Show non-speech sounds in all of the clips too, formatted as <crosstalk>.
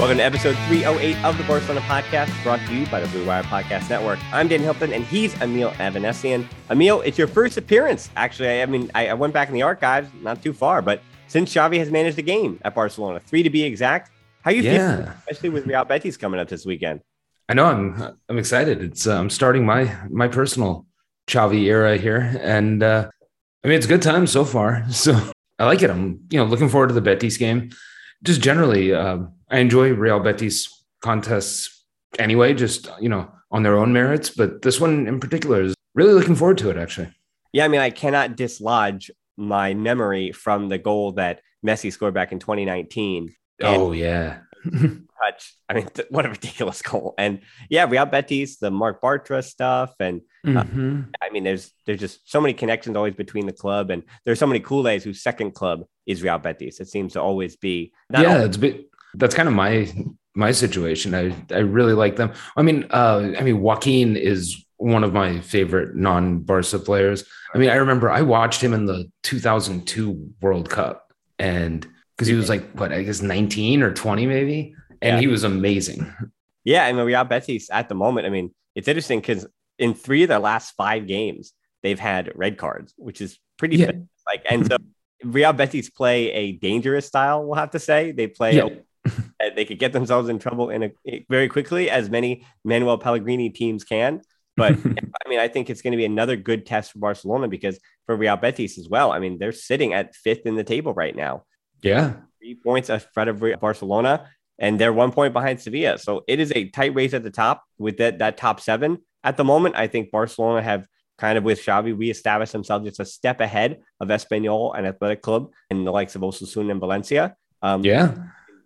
Welcome to episode 308 of the Barcelona podcast, brought to you by the Blue Wire Podcast Network. I'm Dan Hilton, and he's Emile Avanessian. Emile, it's your first appearance. Actually, I mean, I, I went back in the archives, not too far, but since Xavi has managed the game at Barcelona, three to be exact. How you Yeah. feeling, especially with Real Betis coming up this weekend? I know I'm I'm excited. It's uh, I'm starting my my personal Xavi era here, and uh, I mean it's a good time so far. <laughs> So I like it. I'm you know looking forward to the Betis game. Just generally, uh, I enjoy Real Betis contests anyway, just you know on their own merits. But this one in particular is really looking forward to it. Actually, Yeah, I mean, I cannot dislodge my memory from the goal that Messi scored back in 2019. And oh yeah, <laughs> touch. I mean, <laughs> what a ridiculous goal. And yeah, Real Betis, the Marc Bartra stuff, and Mhm. I mean, there's there's just so many connections always between the club, and there's so many culés whose second club is Real Betis. It seems to always be. not yeah, only- it's bit, that's kind of my my situation. I I really like them. I mean, uh, I mean, Joaquin is one of my favorite non Barca players. I mean, I remember I watched him in the 2002 World Cup, and because he was like what I guess 19 or 20 maybe, and Yeah. he was amazing. yeah, I mean, Real Betis at the moment. I mean, it's interesting because in three of their last five games, they've had red cards, which is pretty Yeah. like. And so Real Betis play a dangerous style. We'll have to say they play. Yeah. a- <laughs> they could get themselves in trouble in a very quickly, as many Manuel Pellegrini teams can. But <laughs> I mean, I think it's going to be another good test for Barcelona because for Real Betis as well. I mean, they're sitting at fifth in the table right now, Yeah, three points ahead of Barcelona, and they're one point behind Sevilla. So it is a tight race at the top with that that top seven at the moment. I think Barcelona have kind of with Xavi reestablished themselves just a step ahead of Espanyol and Athletic Club and the likes of Osasuna and Valencia. Um, yeah,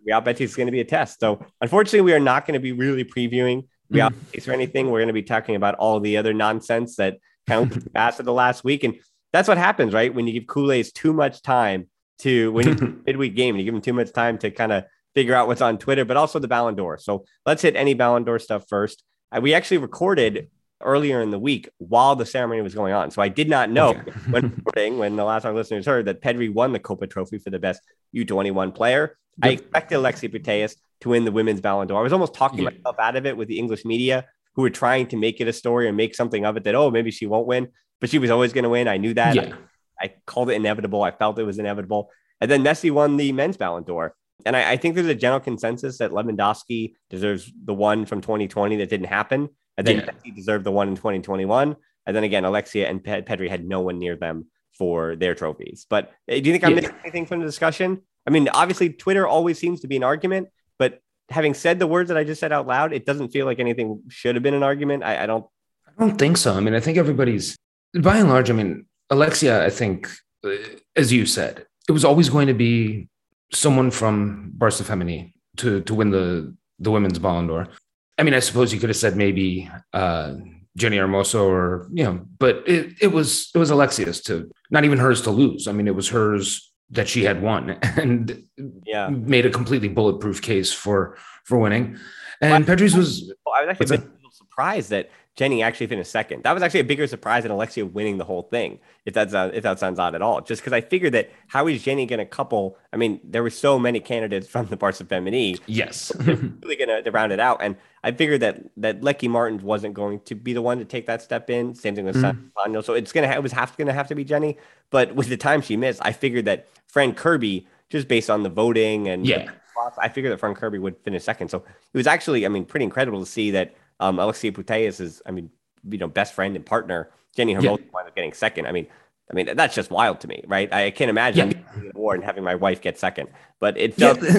Real Betis is going to be a test. So unfortunately, we are not going to be really previewing Real Betis or anything. We're going to be talking about all the other nonsense that kind of passed the last week, and that's what happens, right? When you give culés too much time to when you <laughs> midweek game, and you give them too much time to kind of figure out what's on Twitter, but also the Ballon d'Or. So let's hit any Ballon d'Or stuff first. Uh, we actually recorded earlier in the week while the ceremony was going on, so I did not know Okay. <laughs> when <laughs> when the last time listeners heard that Pedri won the Kopa Trophy for the best U21 player. I expected Alexia Putellas to win the women's Ballon d'Or. I was almost talking Yeah. myself out of it with the English media who were trying to make it a story and make something of it that, oh, maybe she won't win, but she was always going to win. I knew that. yeah. I called it inevitable. I felt it was inevitable. And then Messi won the men's Ballon d'Or. And I, I think there's a general consensus that Lewandowski deserves the one from 2020 that didn't happen. And then Yeah. Messi deserved the one in 2021. And then again, Alexia and Pe- Pedri had no one near them for their trophies. But uh, do you think I'm Yeah. missing anything from the discussion? I mean, obviously, Twitter always seems to be an argument, but having said the words that I just said out loud, it doesn't feel like anything should have been an argument. I, I don't. I don't think so. I mean, I think everybody's by and large. I mean, Alexia, I think, uh, as you said, it was always going to be someone from Barca Femení to to win the the women's Ballon d'Or. I mean, I suppose you could have said maybe uh, Jenni Hermoso or you know, but it it was it was Alexia's to not even hers to lose. I mean, it was hers that she had won <laughs> and Yeah. made a completely bulletproof case for for winning. And Pedri's was I was actually What's a bit surprised that Jenny actually finished second. That was actually a bigger surprise than Alexia winning the whole thing. If that's uh, if that sounds odd at all, just because I figured that how is Jenny going to couple? I mean, there were so many candidates from the parts of Femení. Yes, <laughs> really going to round it out, and I figured that that Lieke Martens wasn't going to be the one to take that step in. Same thing with mm. So it's gonna it was half going to have to be Jenny. But with the time she missed, I figured that Fran Kirby, just based on the voting and yeah. I figured that Fran Kirby would finish second. So it was actually, I mean, pretty incredible to see that um, Alexia Putellas is, I mean, you know, best friend and partner. Jenni Hermoso yeah. wound up getting second. I mean, I mean, that's just wild to me, right? I can't imagine yeah. war and having my wife get second, but it felt, yeah.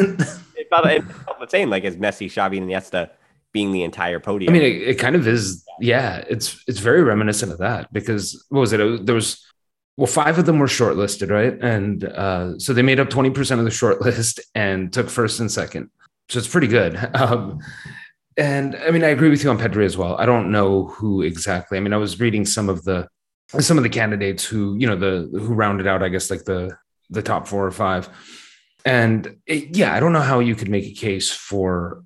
it, felt it felt the same, like as Messi, Xavi, and Iniesta being the entire podium. I mean, it, it, kind of is. Yeah, it's it's very reminiscent of that because what was it? There was well, five of them were shortlisted, right? And uh, so they made up twenty percent of the shortlist and took first and second. So it's pretty good. <laughs> Um, and I mean, I agree with you on Pedri as well. I don't know who exactly. I mean, I was reading some of the some of the candidates who you know the who rounded out, I guess, like the the top four or five. And it, yeah, I don't know how you could make a case for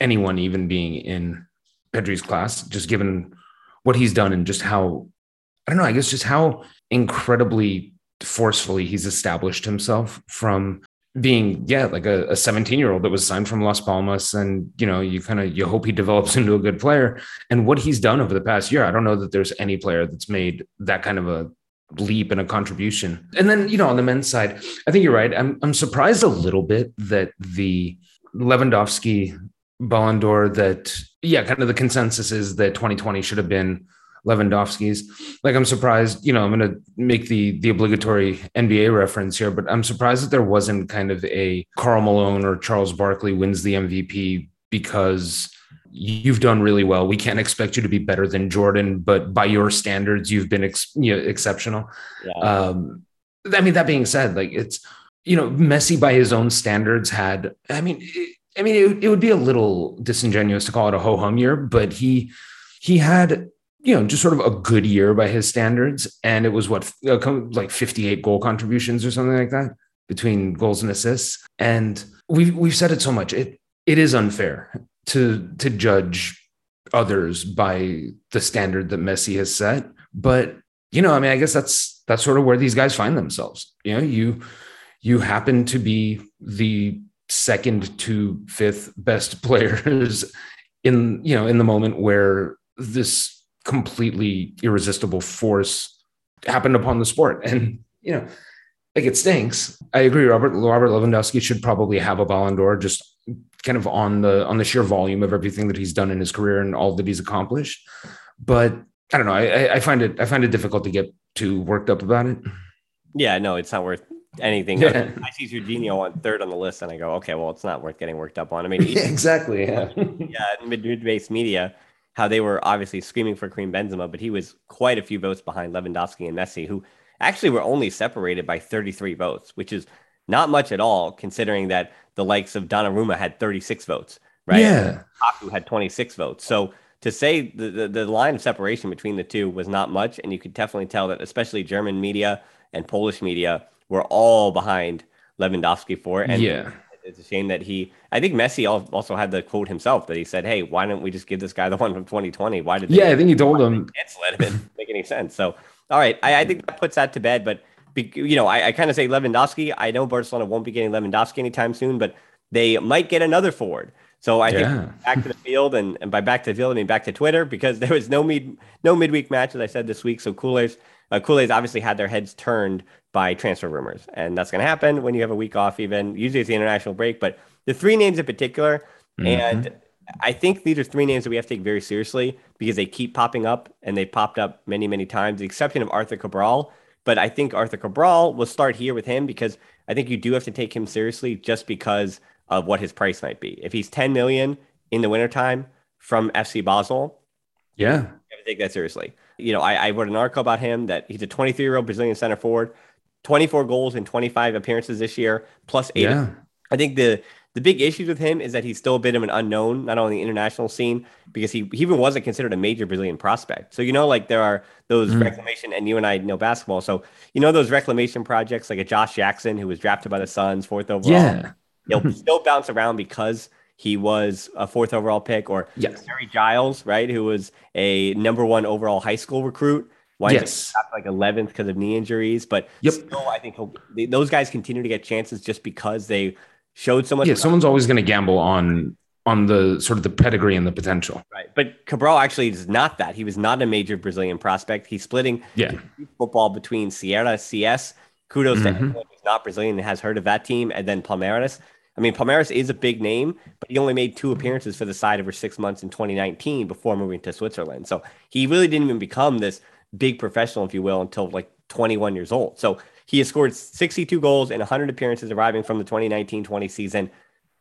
anyone even being in Pedri's class, just given what he's done and just how I don't know. I guess just how incredibly forcefully he's established himself from being yeah like a 17 year old that was signed from las palmas and you know you kind of you hope he develops <laughs> into a good player. And what he's done over the past year i don't know that there's any player that's made that kind of a leap and a contribution. And then you know on the men's side i think you're right. I'm, I'm surprised a little bit that the lewandowski ballon d'or that yeah kind of the consensus is that 2020 should have been Lewandowski's. Like I'm surprised, you know, I'm going to make the the obligatory NBA reference here, but I'm surprised that there wasn't kind of a Karl Malone or Charles Barkley wins the MVP because you've done really well. We can't expect you to be better than Jordan, but by your standards, you've been ex- you know, exceptional. Yeah. Um, I mean, that being said, like it's you know, Messi by his own standards had. I mean, it, I mean, it, it would be a little disingenuous to call it a ho hum year, but he he had you know, just sort of a good year by his standards. And it was what, uh, like 58 goal contributions or something like that between goals and assists. And we've, we've said it so much. It, it is unfair to, to judge others by the standard that Messi has set. But, you know, I mean, I guess that's, that's sort of where these guys find themselves. You know, you, you happen to be the second to fifth best <laughs> players in, you know, in the moment where this completely irresistible force happened upon the sport. And, you know, like it stinks. I agree. Robert Robert Lewandowski should probably have a Ballon d'Or just kind of on the on the sheer volume of everything that he's done in his career and all that he's accomplished. But I don't know. I, I find it I find it difficult to get too worked up about it. Yeah, no, it's not worth anything. Yeah. I see Jorginho on third on the list, and I go, okay, well, it's not worth getting worked up on. I mean, yeah, <laughs> exactly. Yeah, yeah. Mid-based media how they were obviously screaming for Karim Benzema, but he was quite a few votes behind Lewandowski and Messi, who actually were only separated by 33 votes, which is not much at all, considering that the likes of Donnarumma had 36 votes, right? Yeah. Kaku had 26 votes. So to say the, the, the line of separation between the two was not much, and you could definitely tell that especially German media and Polish media were all behind Lewandowski for it. And yeah it's a shame that he. I think Messi also had the quote himself that he said, "Hey, why don't we just give this guy the <laughs> one from 2020? Why did? yeah, I think he told him. Cancel it. Didn't <laughs> make any sense. So, all right, I, I think that puts that to bed. But you know, I, I kind of say Lewandowski. I know Barcelona won't be getting Lewandowski anytime soon, but they might get another forward. So I yeah. think back to the field, and, and by back to the field, I mean back to Twitter because <laughs> there was no mid no midweek match as I said this week. So culers uh, culés obviously had their heads turned by transfer rumors, and that's going to happen when you have a week off. Even usually it's the international break, but the three names in particular, mm-hmm. and I think these are three names that we have to take very seriously because they keep popping up and they popped up many, many times, the exception of Arthur Cabral. But I think Arthur Cabral will start here with him because I think you do have to take him seriously just because of what his price might be. If he's 10 million in the wintertime from FC Basel, yeah, you have to take that seriously you know, I, I wrote an article about him that he's a 23 year old Brazilian center forward, 24 goals in 25 appearances this year, plus eight. Yeah. I think the the big issues with him is that he's still a bit of an unknown, not only the international scene, because he, he even wasn't considered a major Brazilian prospect. So, you know, like there are those mm. reclamation, and you and I know basketball. So, you know, those reclamation projects like a Josh Jackson, who was drafted by the Suns, fourth overall. Yeah. He'll <laughs> still bounce around because he was a fourth overall pick, or yes. Harry Giles, right, who was a number one overall high school recruit. Winds yes. like 11th because of knee injuries, but yep. still, I think those guys continue to get chances just because they showed so much. Yeah, someone's always going to gamble on on the sort of the pedigree and the potential. Right. But Cabral actually is not that. He was not a major Brazilian prospect. He's splitting yeah. football between Ceará CS. Kudos mm-hmm. to anyone who's not Brazilian and has heard of that team, and then Palmeiras. I mean, Palmeiras is a big name, but he only made two appearances for the side over six months in 2019 before moving to Switzerland. So he really didn't even become this big professional, if you will, until like 21 years old. So he has scored 62 goals in 100 appearances arriving from the 2019 20 season.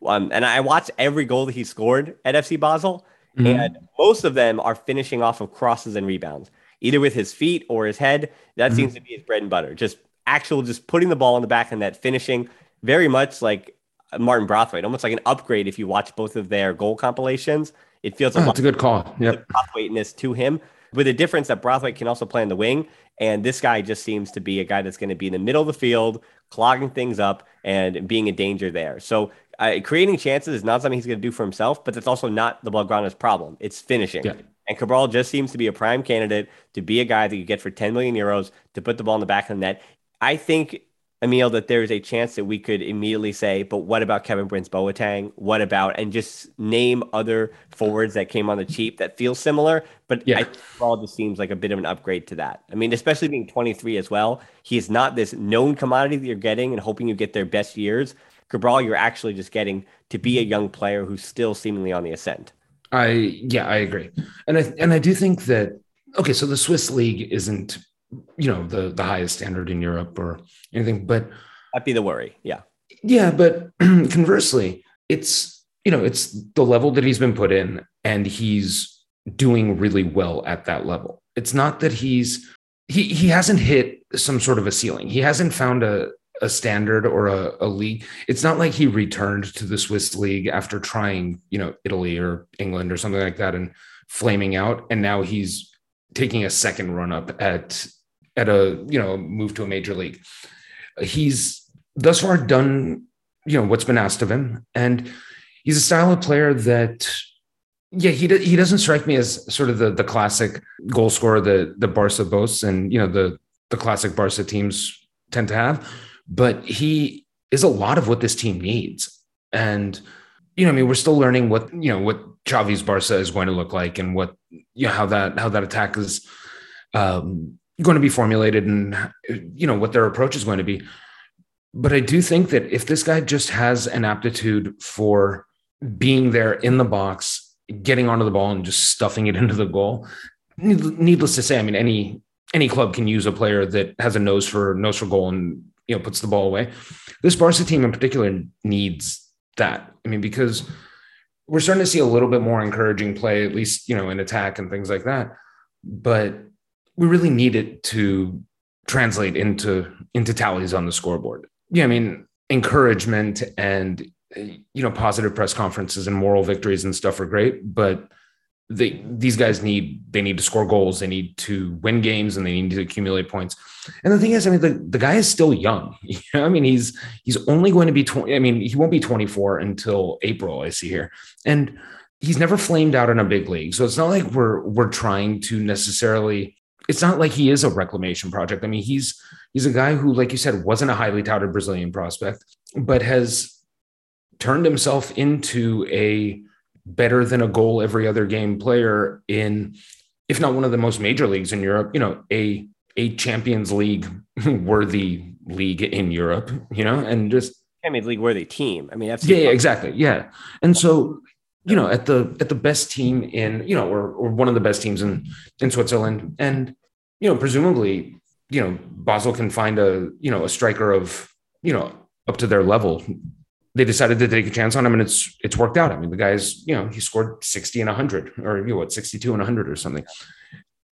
Um, and I watched every goal that he scored at FC Basel, mm-hmm. and most of them are finishing off of crosses and rebounds, either with his feet or his head. That mm-hmm. seems to be his bread and butter. Just actual, just putting the ball in the back and net, finishing very much like Martin Braithwaite, almost like an upgrade if you watch both of their goal compilations. It feels oh, a, a good call. Yeah, Braithwaiteness to him, with a difference that Braithwaite can also play on the wing. And this guy just seems to be a guy that's going to be in the middle of the field, clogging things up and being a danger there. So uh, creating chances is not something he's going to do for himself, but that's also not the Blaugrana's problem. It's finishing. Yeah. And Cabral just seems to be a prime candidate to be a guy that you get for 10 million euros to put the ball in the back of the net. I think Emile, that there is a chance that we could immediately say, but what about Kevin Prince Boateng? What about, and just name other forwards that came on the cheap that feel similar? But yeah. I think all just seems like a bit of an upgrade to that. I mean, especially being 23 as well. He is not this known commodity that you're getting and hoping you get their best years. Cabral, you're actually just getting to be a young player who's still seemingly on the ascent. I yeah, I agree, and I and I do think that okay. So the Swiss league isn't you know the the highest standard in Europe or anything. But that'd be the worry. Yeah. Yeah, but <clears throat> conversely, it's you know it's the level that he's been put in, and he's doing really well at that level. It's not that he's he he hasn't hit some sort of a ceiling. He hasn't found a a standard or a, a league. It's not like he returned to the Swiss league after trying, you know, Italy or England or something like that and flaming out. And now he's taking a second run up at at a you know move to a major league. He's thus far done you know what's been asked of him, and he's a style of player that yeah he he doesn't strike me as sort of the the classic goal scorer that the Barca boasts, and you know the the classic Barca teams tend to have, but he is a lot of what this team needs, and you know I mean we're still learning what you know what Xavi's Barca is going to look like and what you know how that how that attack is um, going to be formulated and you know what their approach is going to be. But i do think that if this guy just has an aptitude for being there in the box getting onto the ball and just stuffing it <laughs> into the goal needless to say i mean any any club can use a player that has a nose for nose for goal and you know puts the ball away. This barca team in particular needs that. I mean because we're starting to see a little bit more encouraging play at least you know in attack and things like that. But we really need it to translate into into tallies on the scoreboard. Yeah, I mean, encouragement and you know positive press conferences and moral victories and stuff are great, but they these guys need they need to score goals, they need to win games, and they need to accumulate points. And the thing is, I mean, the, the guy is still young. <laughs> I mean, he's he's only going to be 20. I mean, he won't be 24 until April, I see here. And he's never flamed out in a big league. So it's not like we're we're trying to necessarily it's not like he is a reclamation project. I mean, he's he's a guy who, like you said, wasn't a highly touted Brazilian prospect, but has turned himself into a better than a goal every other game player in, if not one of the most major leagues in Europe, you know, a a Champions League <laughs> worthy league in Europe, you know, and just Champions League worthy team. I mean, that's yeah, yeah, exactly, yeah. And so you know, at the at the best team in, you know, or or one of the best teams in in Switzerland. And, you know, presumably, you know, Basel can find a, you know, a striker of, you know, up to their level. They decided to take a chance on him and it's it's worked out. I mean, the guy's, you know, he scored 60 and 100 or you know what, 62 and 100 or something.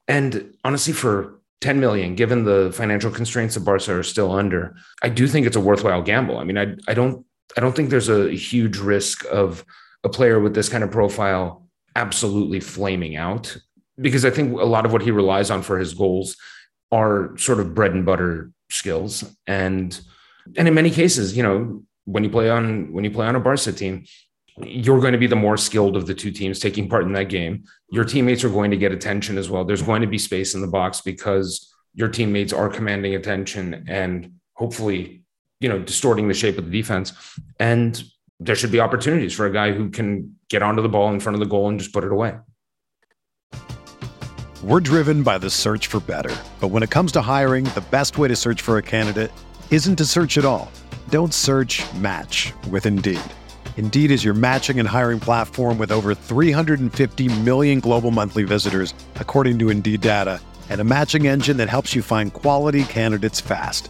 And honestly, for 10 million, given the financial constraints that Barca are still under, I do think it's a worthwhile gamble. I mean, I I don't I don't think there's a huge risk of a player with this kind of profile absolutely flaming out because I think a lot of what he relies on for his goals are sort of bread and butter skills and and in many cases you know when you play on when you play on a Barca team you're going to be the more skilled of the two teams taking part in that game. Your teammates are going to get attention as well. There's going to be space in the box because your teammates are commanding attention and hopefully, you know, distorting the shape of the defense. And there should be opportunities for a guy who can get onto the ball in front of the goal and just put it away. We're driven by the search for better. But when it comes to hiring, the best way to search for a candidate isn't to search at all. Don't search match with Indeed. Indeed is your matching and hiring platform with over 350 million global monthly visitors, according to Indeed data, and a matching engine that helps you find quality candidates fast.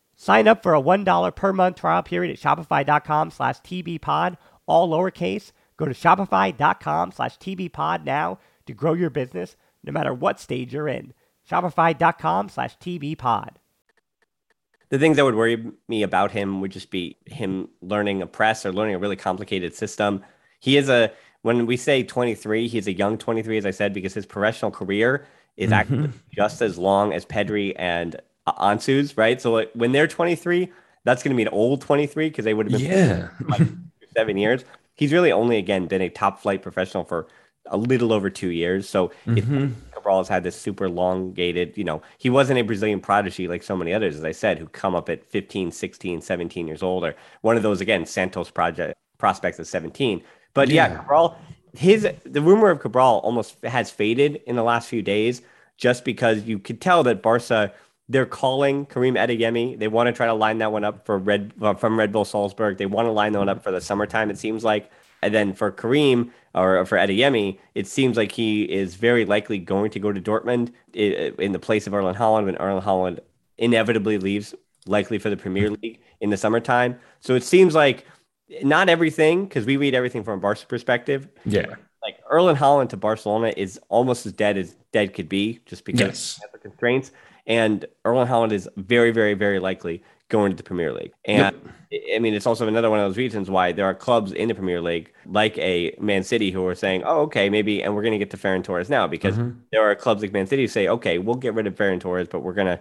Sign up for a $1 per month trial period at shopify.com slash tbpod, all lowercase. Go to shopify.com slash tbpod now to grow your business no matter what stage you're in. Shopify.com slash tbpod. The things that would worry me about him would just be him learning a press or learning a really complicated system. He is a, when we say 23, he's a young 23, as I said, because his professional career is mm-hmm. actually just as long as Pedri and Ansu's, right? So like, when they're 23, that's going to be an old 23 because they would have been yeah <laughs> like seven years. He's really only again been a top flight professional for a little over two years. So mm-hmm. Cabral has had this super elongated, you know, he wasn't a Brazilian prodigy like so many others, as I said, who come up at 15, 16, 17 years old, or one of those again, Santos project prospects at 17. But yeah, yeah Cabral, his the rumor of Cabral almost has faded in the last few days just because you could tell that Barca they're calling Karim Adeyemi. They want to try to line that one up for Red uh, from Red Bull Salzburg. They want to line that one up for the summertime. It seems like, and then for Karim or for Adeyemi, it seems like he is very likely going to go to Dortmund in the place of Erling Haaland when Erling Haaland inevitably leaves, likely for the Premier League in the summertime. So it seems like not everything, because we read everything from a Barca perspective. Yeah. Like Erling Haaland to Barcelona is almost as dead as dead could be, just because yes. of the constraints. And Erling Haaland is very, very, very likely going to the Premier League. And yep. I mean, it's also another one of those reasons why there are clubs in the Premier League, like a Man City, who are saying, "Oh, okay, maybe," and we're going to get to Ferran Torres now because mm-hmm. there are clubs like Man City who say, "Okay, we'll get rid of Ferran Torres, but we're going to."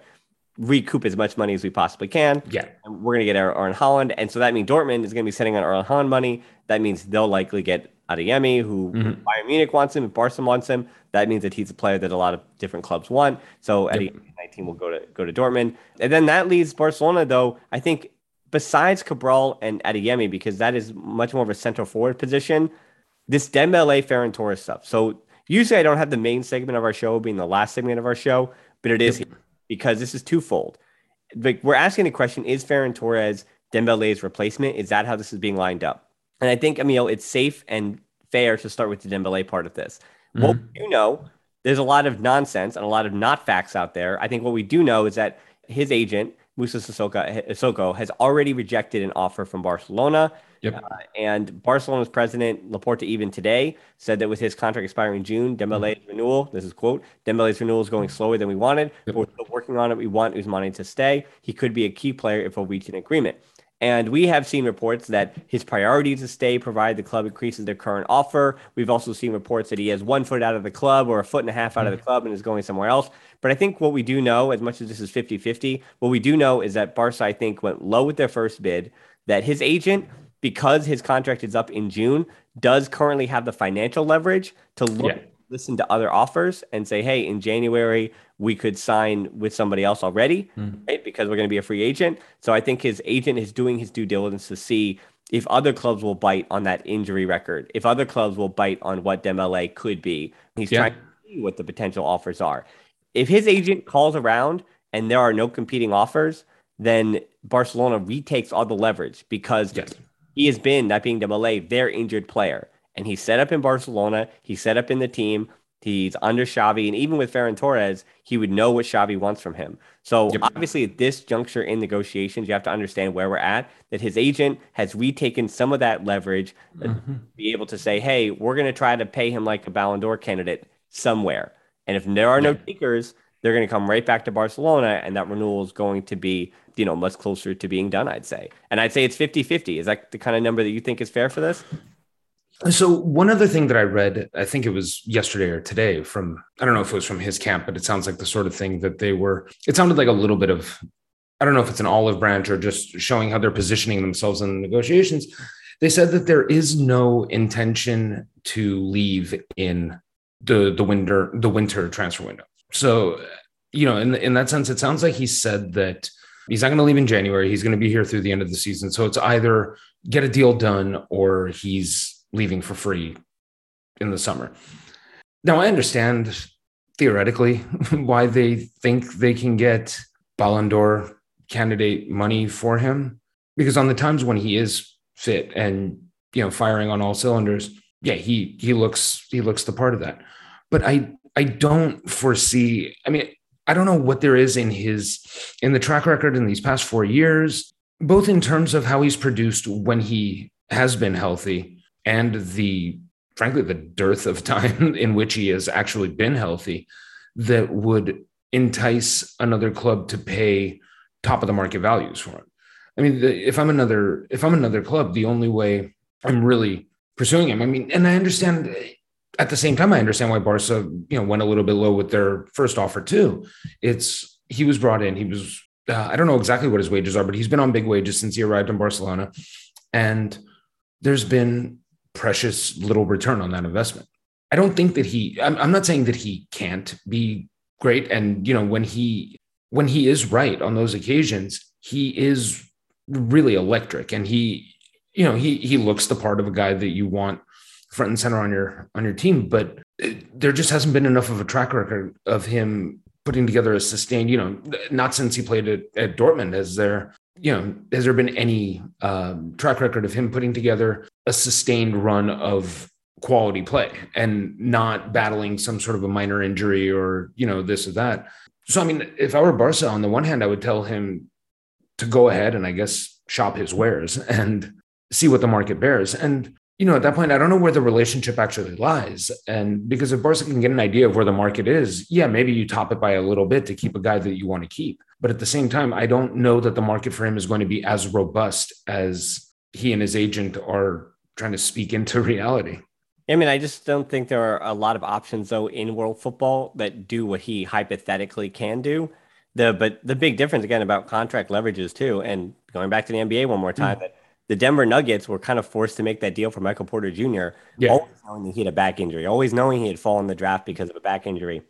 recoup as much money as we possibly can. Yeah. And we're going to get Erling Haaland. And so that means Dortmund is going to be sitting on Erling Haaland money. That means they'll likely get Adeyemi, who mm-hmm. Bayern Munich wants him, if Barca wants him, that means that he's a player that a lot of different clubs want. So yep. Adeyemi 19 will go to go to Dortmund. And then that leaves Barcelona, though, I think besides Cabral and Adeyemi, because that is much more of a central forward position, this Dembele, Ferran Torres stuff. So usually I don't have the main segment of our show being the last segment of our show, but it is yep. because this is twofold. Like we're asking the question: Is Ferran Torres Dembele's replacement? Is that how this is being lined up? And I think, Emile, it's safe and fair to start with the Dembele part of this. Mm-hmm. What we do know, there's a lot of nonsense and a lot of not facts out there. I think what we do know is that his agent, Moussa Sissoko, has already rejected an offer from Barcelona. Yep. Uh, and Barcelona's president, Laporta, even today said that with his contract expiring in June, Dembele's mm-hmm. renewal, this is quote, Dembele's renewal is going slower than we wanted. Yep. We're still working on it. We want Ousmane to stay. He could be a key player if we reach an agreement. And we have seen reports that his priority is to stay, provided the club increases their current offer. We've also seen reports that he has one foot out of the club or a foot and a half out of the mm. club and is going somewhere else. But I think what we do know, as much as this is 50 50, what we do know is that Barca, I think, went low with their first bid, that his agent, because his contract is up in June, does currently have the financial leverage to look. Yeah listen to other offers and say, hey, in January, we could sign with somebody else already, mm. right? Because we're going to be a free agent. So I think his agent is doing his due diligence to see if other clubs will bite on that injury record, if other clubs will bite on what Dembele could be. He's yeah. trying to see what the potential offers are. If his agent calls around and there are no competing offers, then Barcelona retakes all the leverage because yes. he has been, that being Dembele, their injured player and he's set up in Barcelona. He's set up in the team. He's under Xavi, and even with Ferran Torres, he would know what Xavi wants from him. So yep. obviously, at this juncture in negotiations, you have to understand where we're at. That his agent has retaken some of that leverage, mm-hmm. to be able to say, "Hey, we're going to try to pay him like a Ballon d'Or candidate somewhere." And if there are no takers, they're going to come right back to Barcelona, and that renewal is going to be, you know, much closer to being done. I'd say, and I'd say it's 50-50. Is that the kind of number that you think is fair for this? So one other thing that I read, I think it was yesterday or today from I don't know if it was from his camp, but it sounds like the sort of thing that they were it sounded like a little bit of I don't know if it's an olive branch or just showing how they're positioning themselves in the negotiations. They said that there is no intention to leave in the the winter the winter transfer window. So, you know, in in that sense it sounds like he said that he's not going to leave in January. He's going to be here through the end of the season. So it's either get a deal done or he's leaving for free in the summer. Now, I understand theoretically <laughs> why they think they can get Ballon d'Or candidate money for him, because on the times when he is fit and you know firing on all cylinders, yeah, he he looks he looks the part of that. But I I don't foresee. I mean, I don't know what there is in his in the track record in these past four years, both in terms of how he's produced when he has been healthy and the frankly the dearth of time <laughs> in which he has actually been healthy that would entice another club to pay top of the market values for him. I mean, the, if I'm another if I'm another club, the only way I'm really pursuing him. I mean, and I understand at the same time, I understand why Barca, you know, went a little bit low with their first offer too. It's he was brought in. He was uh, I don't know exactly what his wages are, but he's been on big wages since he arrived in Barcelona, and there's been precious little return on that investment. I don't think that he, I'm, I'm not saying that he can't be great. And, you know, when he, when he is right on those occasions, he is really electric and he, you know, he, he looks the part of a guy that you want front and center on your, on your team, but there just hasn't been enough of a track record of him putting together a sustained, you know, not since he played at, at Dortmund has there, you know, has there been any um, track record of him putting together a sustained run of quality play and not battling some sort of a minor injury or, you know, this or that. So, I mean, if I were Barca, on the one hand, I would tell him to go ahead and I guess shop his wares <laughs> and see what the market bears. And, you know, at that point, I don't know where the relationship actually lies. And because if Barca can get an idea of where the market is, yeah, maybe you top it by a little bit to keep a guy that you want to keep. But at the same time, I don't know that the market for him is going to be as robust as he and his agent are trying to speak into <laughs> reality. I mean, I just don't think there are a lot of options though in world football that do what he hypothetically can do. The but the big difference again about contract leverages too, and going back to the NBA one more time, mm. that the Denver Nuggets were kind of forced to make that deal for Michael Porter Jr. Yeah. Always knowing that he had a back injury, always knowing he had fallen in the draft because of a back injury.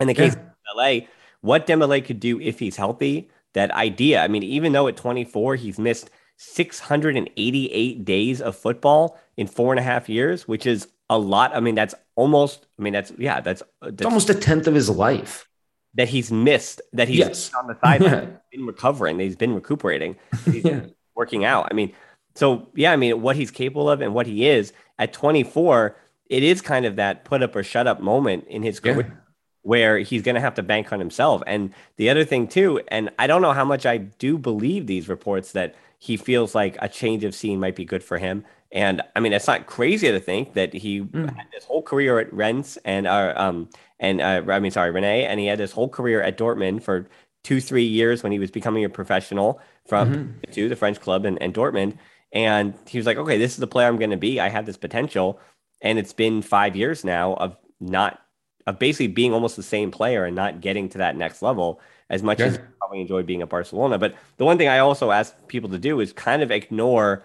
In the case yeah. of LA, what Dembele could do if he's healthy, that idea. I mean, even though at 24 he's missed 688 days of football in four and a half years, which is a lot. I mean, that's almost. I mean, that's yeah, that's, that's almost a tenth of his life that he's missed. That he's yes. on the sideline, been recovering. He's been recuperating. <laughs> He's yeah. working out. I mean, so yeah, I mean, what he's capable of and what he is at 24, it is kind of that put up or shut up moment in his career yeah. where he's going to have to bank on himself. And the other thing too, and I don't know how much I do believe these reports that he feels like a change of scene might be good for him. And I mean, it's not crazy to think that he mm. had his whole career at Rennes and uh, um and uh, I mean, sorry, Rennes, and he had his whole career at Dortmund for two, three years when he was becoming a professional from mm-hmm. to the French club and, and Dortmund. And he was like, okay, this is the player I'm going to be. I have this potential. And it's been five years now of not, of basically being almost the same player and not getting to that next level as much yeah. as I probably enjoy being at Barcelona. But the one thing I also ask people to do is kind of ignore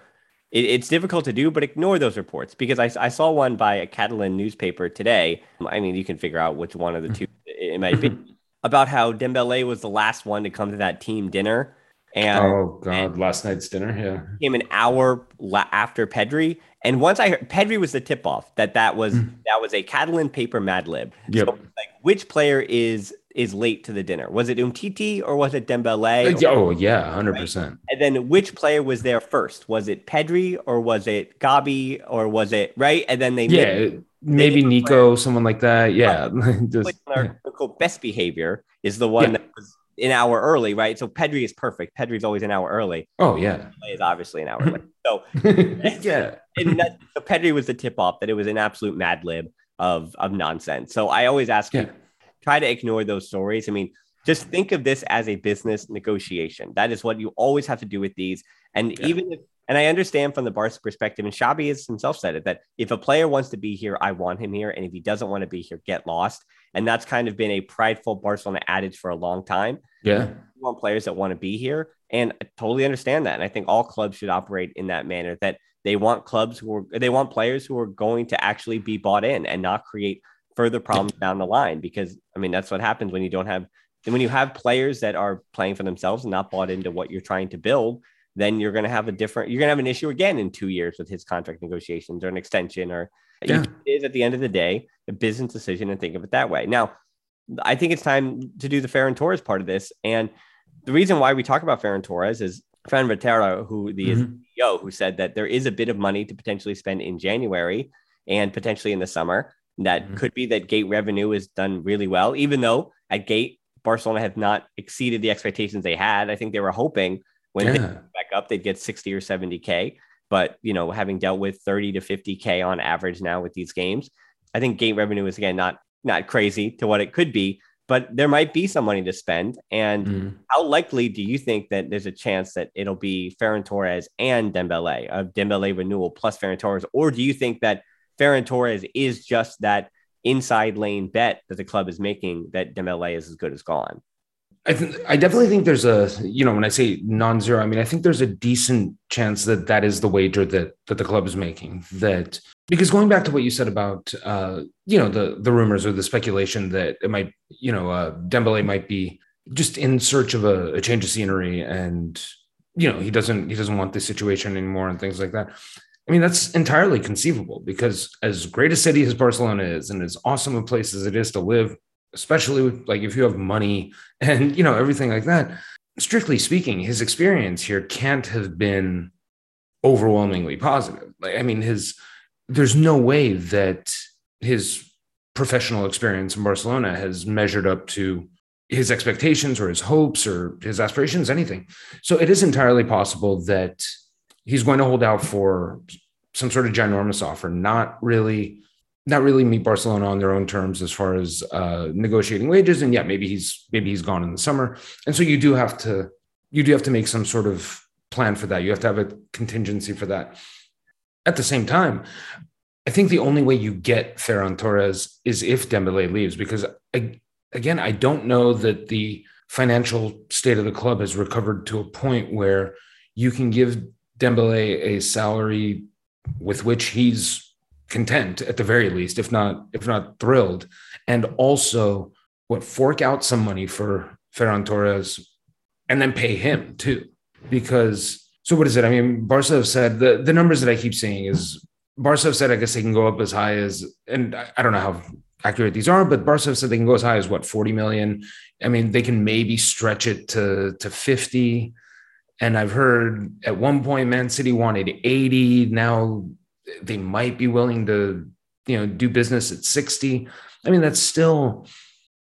it, it's difficult to do, but ignore those reports because I, I saw one by a Catalan newspaper today. I mean, you can figure out which one of the two it might be <clears throat> about how Dembele was the last one to come to that team dinner and oh god, and last night's dinner, yeah, came an hour la- after Pedri. And once I heard Pedri was the tip off that that was mm. that was a Catalan paper Mad Lib. Yep. So, like, which player is is late to the dinner? Was it Umtiti or was it Dembele? Uh, oh yeah, hundred right? percent. And then which player was there first? Was it Pedri or was it Gavi or was it right? And then they yeah. maybe Nico, player. someone like that. Yeah. <laughs> Just, yeah. best behavior is the one yeah. that was an hour early, right? So Pedri is perfect. Pedri's always an hour early. Oh yeah, is obviously an hour late. <laughs> So <laughs> yeah, and that, so Pedri was the tip off that it was an absolute mad lib of of nonsense. So I always ask yeah. Try to ignore those stories. I mean, just think of this as a business negotiation. That is what you always have to do with these. And yeah. even if and I understand from the Barca perspective, and Xavi has himself said it, that if a player wants to be here, I want him here. And if he doesn't want to be here, get lost. And that's kind of been a prideful Barcelona adage for a long time. Yeah. We want players that want to be here. And I totally understand that. And I think all clubs should operate in that manner that they want clubs who are, they want players who are going to actually be bought in and not create further problems down the line. Because I mean, that's what happens when you don't have, when you have players that are playing for themselves and not bought into what you're trying to build then you're going to have a different you're going to have an issue again in two years with his contract negotiations or an extension or yeah. it is at the end of the day a business decision and think of it that way now i think it's time to do the Ferran Torres part of this and the reason why we talk about Ferran Torres is Ferran Reverter, who the mm-hmm. CEO, who said that there is a bit of money to potentially spend in January and potentially in the summer. That mm-hmm. could be that gate revenue is done really well, even though at gate Barcelona have not exceeded the expectations they had. I think they were hoping when yeah. they back up, they'd get 60 or 70K. But, you know, having dealt with 30 to 50K on average now with these games, I think gate revenue is, again, not not crazy to what it could be, but there might be some money to spend. And mm. how likely do you think that there's a chance that it'll be Ferran Torres and Dembele, a Dembele renewal plus Ferran Torres? Or do you think that Ferran Torres is just that inside lane bet that the club is making that Dembele is as good as gone? I, th- I definitely think there's a you know when I say non-zero, I mean I think there's a decent chance that that is the wager that that the club is making. That because going back to what you said about uh, you know the the rumors or the speculation that it might you know uh, Dembele might be just in search of a, a change of scenery and you know he doesn't he doesn't want this situation anymore and things like that. I mean that's entirely conceivable because as great a city as Barcelona is and as awesome a place as it is to live especially like if you have money <laughs> and you know everything like that strictly speaking his experience here can't have been overwhelmingly positive. Like i mean his there's no way that his professional experience in barcelona has measured up to his expectations or his hopes or his aspirations anything. So it is entirely possible that he's going to hold out for some sort of ginormous offer, not really not really meet Barcelona on their own terms as far as uh, negotiating wages. And yeah, maybe he's maybe he's gone in the summer, and so you do have to you do have to make some sort of plan for that. You have to have a contingency for that. At the same time, I think the only way you get Ferran Torres is if Dembele leaves, because I, again, I don't know that the financial state of the club has recovered to a point where you can give Dembele a salary with which he's content at the very least, if not if not thrilled, and also what fork out some money for Ferran Torres and then pay him too, because. So what is it? I mean, Barca have said the, the numbers that I keep seeing is Barca have said I guess they can go up as high as and I, I don't know how accurate these are, but Barca have said they can go as high as what 40 million. I mean, they can maybe stretch it to to 50. And I've heard at one point Man City wanted 80. Now they might be willing to, you know, do business at 60. I mean, that's still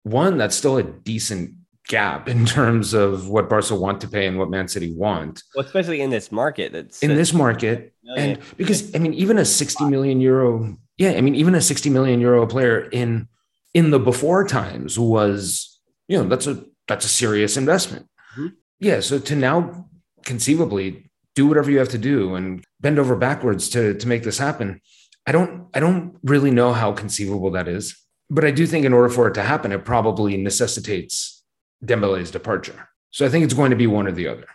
one, that's still a decent gap in terms of what Barca want to pay and what Man City want. Well, especially in this market. That's in this market. And because I mean, even a 60 million euro, yeah, I mean, even a 60 million euro player in in the before times was, you know, that's a that's a serious investment. Mm-hmm. Yeah. So to now conceivably do whatever you have to do and bend over backwards to to make this happen. I don't I don't really know how conceivable that is, but I do think in order for it to happen, it probably necessitates Dembele's departure. So I think it's going to be one or the other.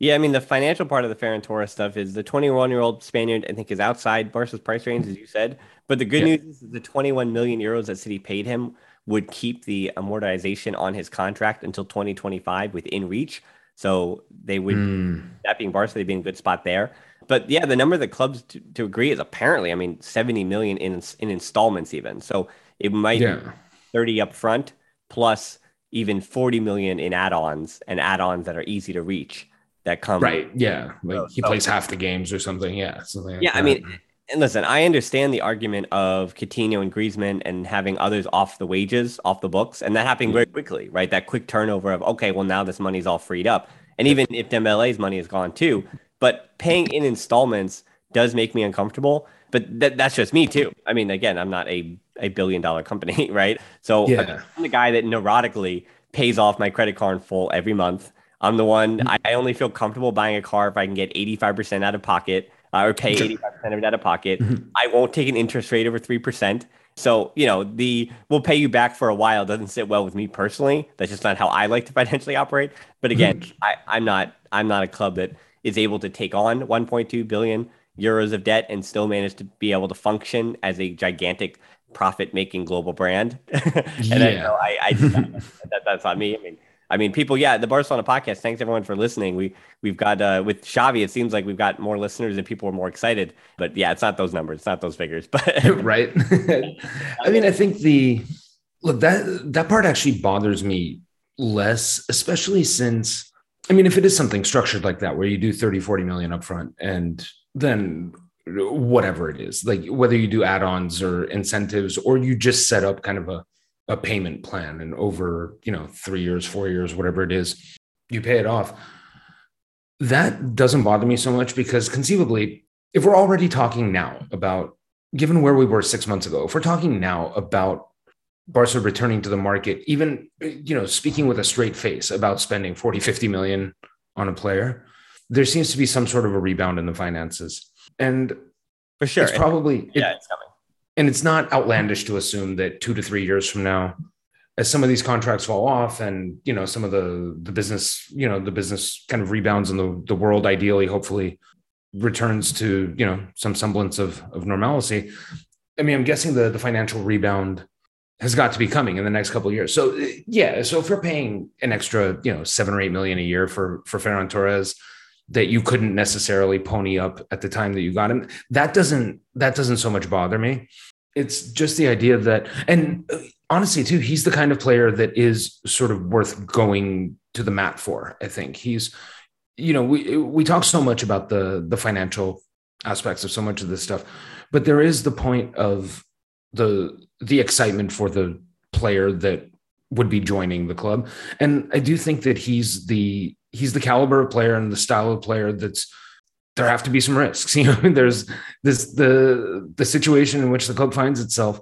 Yeah, I mean the financial part of the Ferran Torres stuff is the 21 year old Spaniard. I think is outside Barca's price range, as you said. But the good yeah. news is the 21 million euros that City paid him would keep the amortization on his contract until 2025 within reach. So they would, mm. that being Barca, they'd be in a good spot there. But yeah, the number that clubs to, to, agree is apparently, I mean, 70 million in in installments even. So it might yeah. be 30 up front plus even 40 million in add-ons and add-ons that are easy to reach that come right. Yeah, like so, he plays half the games or something. Yeah, something yeah. Like I mean, and listen, I understand the argument of Coutinho and Griezmann and having others off the wages, off the books, and that happened very quickly, right? That quick turnover of okay, well now this money's all freed up, and even if Dembele's money is gone too, but paying in installments does make me uncomfortable. But that, that's just me too. I mean, again, I'm not a, a billion dollar company, <laughs> right? So yeah. I'm the guy that neurotically pays off my credit card in full every month. I'm the one, mm-hmm. I only feel comfortable buying a car if I can get 85% out of pocket uh, or pay 85% of it out of pocket. Mm-hmm. I won't take an interest rate over 3%. So, you know, the we'll pay you back for a while doesn't sit well with me personally. That's just not how I like to financially operate. But again, mm-hmm. I, I'm not I'm not a club that is able to take on 1.2 billion euros of debt and still manage to be able to function as a gigantic profit making global brand. <laughs> and yeah. I, know I, I <laughs> that, that's on me. I mean, I mean, people, yeah, the Barcelona podcast. Thanks everyone for listening. We we've got uh, with Xavi. It seems like we've got more listeners and people are more excited. But yeah, it's not those numbers, it's not those figures. <laughs> But <laughs> right. I mean, I think the look that that part actually bothers me less, especially since I mean, if it is something structured like that, where you do 30, 40 million upfront and then whatever it is, like whether you do add-ons or incentives, or you just set up kind of a, a payment plan and over, you know, three years, four years, whatever it is, you pay it off. That doesn't bother me so much because conceivably, if we're already talking now about given where we were six months ago, if we're talking now about Barca returning to the market, even you know, speaking with a straight face about spending 40, 50 million on a player, there seems to be some sort of a rebound in the finances. And for sure, it's probably yeah, it, it's coming. And it's not outlandish to assume that two to three years from now, as some of these contracts fall off and you know some of the the business you know the business kind of rebounds in the, the world ideally hopefully returns to you know some semblance of of normalcy i mean i'm guessing the the financial rebound has got to be coming in the next couple of years. So yeah, so if we're paying an extra, you know, seven or eight million a year for for Ferran Torres that you couldn't necessarily pony up at the time that you got him, that doesn't that doesn't so much bother me. It's just the idea that, and uh, honestly, too, he's the kind of player that is sort of worth going to the mat for. I think he's, you know, we we talk so much about the the financial aspects of so much of this stuff, but there is the point of the the excitement for the player that would be joining the club. And I do think that he's the he's the caliber of player and the style of player that's there have to be some risks. <laughs> You know, there's this the the situation in which the club finds itself.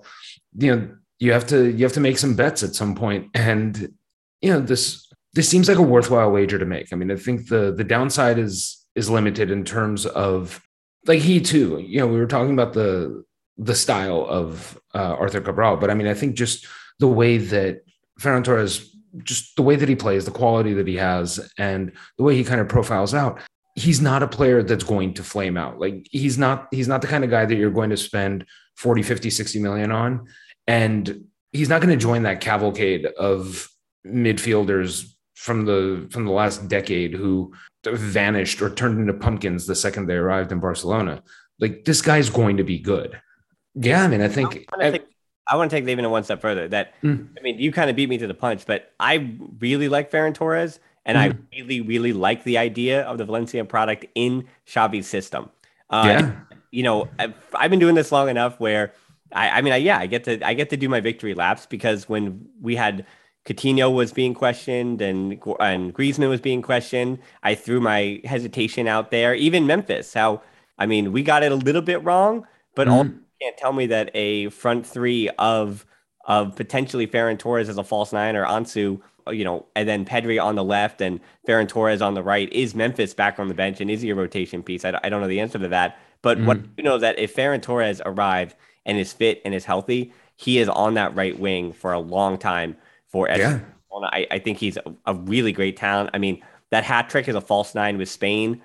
You know, you have to you have to make some bets at some point, and you know this this seems like a worthwhile wager to make. I mean, I think the the downside is is limited in terms of like he too. You know, we were talking about the the style of uh, Arthur Cabral, but I mean, I think just the way that Ferran Torres, just the way that he plays, the quality that he has, and the way he kind of profiles out, he's not a player that's going to flame out. Like he's not he's not the kind of guy that you're going to spend 40, 50, 60 million on. And he's not going to join that cavalcade of midfielders from the from the last decade who vanished or turned into pumpkins the second they arrived in Barcelona. Like this guy's going to be good. Yeah, I mean, I think I take, I want to take even one step further. That mm. I mean, you kind of beat me to the punch, but I really like Ferran Torres, and mm. I really, really like the idea of the Valencia product in Xavi's system. Uh, yeah, you know, I've, I've, been doing this long enough where I, I mean, I, yeah, I get to I get to do my victory laps because when we had Coutinho was being questioned and and Griezmann was being questioned. I threw my hesitation out there. Even Memphis, how I mean, we got it a little bit wrong, but mm. Can't tell me that a front three of of potentially Ferran Torres as a false nine or Ansu, you know, and then Pedri on the left and Ferran Torres on the right. Is Memphis back on the bench and is he a rotation piece? I, I don't know the answer to that. But mm. what you know that if Ferran Torres arrived and is fit and is healthy, he is on that right wing for a long time for yeah. I, I think he's a, a really great talent. I mean, that hat trick is a false nine with Spain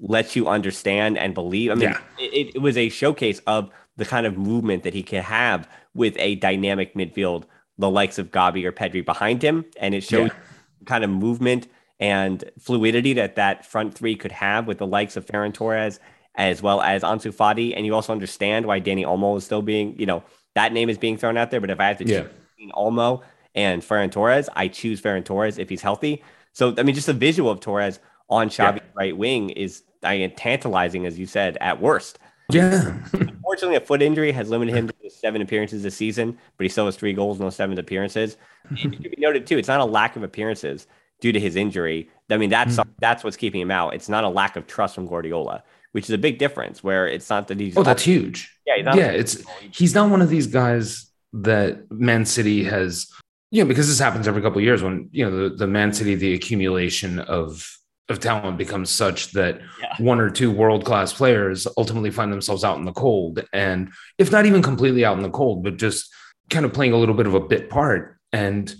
lets you understand and believe. I mean, yeah. it, it, was a showcase of the kind of movement that he can have with a dynamic midfield, the likes of Gavi or Pedri behind him. And it shows yeah. kind of movement and fluidity that that front three could have with the likes of Ferran Torres as well as Ansu Fati. And you also understand why Dani Olmo is still being, you know, that name is being thrown out there. But if I have to yeah. choose Olmo and Ferran Torres, I choose Ferran Torres if he's healthy. So I mean, just the visual of Torres on Xavi's yeah. right wing is I mean, tantalizing, as you said, at worst. Yeah. Unfortunately, a foot injury has limited him to seven appearances this season, but he still has three goals in those seven appearances. it should be noted too, it's not a lack of appearances due to his injury. I mean, that's mm. that's what's keeping him out. It's not a lack of trust from Guardiola, which is a big difference. Where it's not that he's oh, that's huge. Yeah, yeah. It's he's not one of these guys that Man City has you know, because this happens every couple of years when you know the, the Man City, the accumulation of of talent becomes such that yeah. one or two world class players ultimately find themselves out in the cold, and if not even completely out in the cold, but just kind of playing a little bit of a bit part. And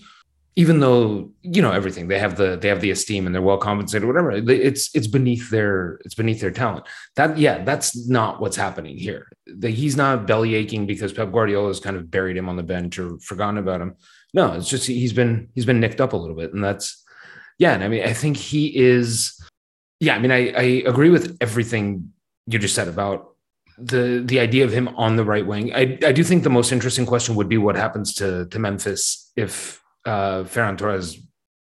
even though you know everything, they have the they have the esteem and they're well compensated, whatever. It's it's beneath their it's beneath their talent. That yeah, that's not what's happening here. The, he's not belly aching because Pep Guardiola has kind of buried him on the bench or forgotten about him no, it's just he's been he's been nicked up a little bit, and that's yeah. And I mean, I think he is. Yeah, I mean, I, I agree with everything you just said about the the idea of him on the right wing. I I do think the most interesting question would be what happens to to Memphis if uh, Ferran Torres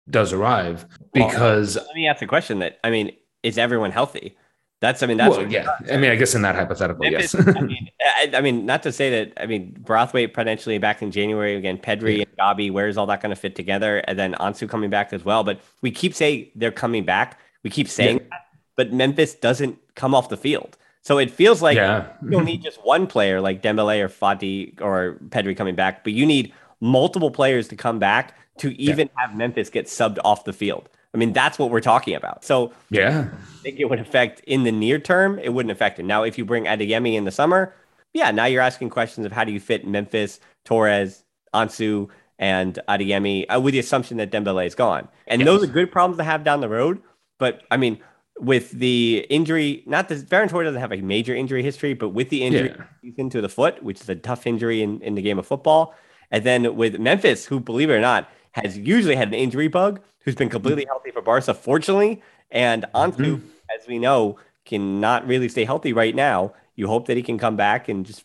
does arrive, because well, let me ask the question that I mean, is everyone healthy? That's, I mean, that's well, yeah. I mean, I guess in that hypothetical, yes. I <laughs> mean, I, I, mean, not to say that. I mean, Braithwaite potentially back in January again. Pedri yeah. and Gavi, where's all that going to fit together? And then Ansu coming back as well. But we keep saying they're coming back. We keep saying yeah. that, but Memphis doesn't come off the field. So it feels like yeah. you don't need just one player like Dembele or Fati or Pedri coming back, but you need multiple players to come back to even have Memphis get subbed off the field. I mean, that's what we're talking about. So yeah, I think it would affect in the near term. It wouldn't affect it. Now, if you bring Adeyemi in the summer, yeah, now you're asking questions of how do you fit Memphis, Torres, Ansu, and Adeyemi uh, with the assumption that Dembele is gone. And yes. those are good problems to have down the road. But I mean, with the injury, not that Ferran Torres doesn't have a major injury history, but with the injury yeah. into the foot, which is a tough injury in, in the game of football, and then with Memphis, who believe it or not has usually had an injury bug, who's been completely mm-hmm. healthy for Barca, fortunately. And Ansu, mm-hmm. as we know, cannot really stay healthy right now. You hope that he can come back and just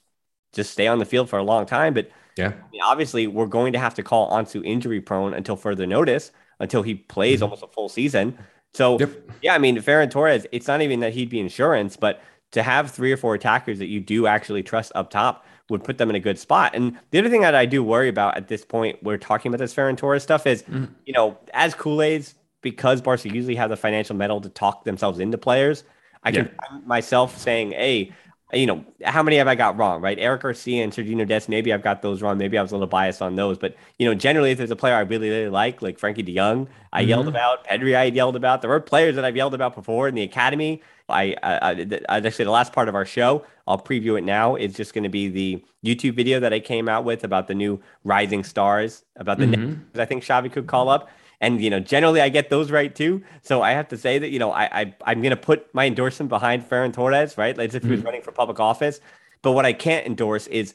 just stay on the field for a long time. But yeah, I mean, obviously, we're going to have to call Ansu injury prone until further notice, until he plays mm-hmm. almost a full season. So yep. yeah, I mean, Ferran Torres, it's not even that he'd be insurance, but to have three or four attackers that you do actually trust up top would put them in a good spot. And the other thing that I do worry about at this point, we're talking about this Ferran Torres stuff is, mm-hmm. you know, as Kool-Aids, because Barca usually have the financial metal to talk themselves into players, I can find myself saying, hey, you know, how many have I got wrong, right? Eric Garcia and Sergiño Dest, maybe I've got those wrong. Maybe I was a little biased on those. But, you know, generally, if there's a player I really, really like, like Frenkie de Jong, I Mm-hmm. yelled about, Pedri, I yelled about. There were players that I've yelled about before in the academy. I, I, I actually, the last part of our show, I'll preview it now. It's just going to be the YouTube video that I came out with about the new rising stars, about the Mhm. names I think Xavi could call up. And you know, generally I get those right too. So I have to say that you know I, I I'm gonna put my endorsement behind Ferran Torres, right? Like as if he was mm-hmm. running for public office. But what I can't endorse is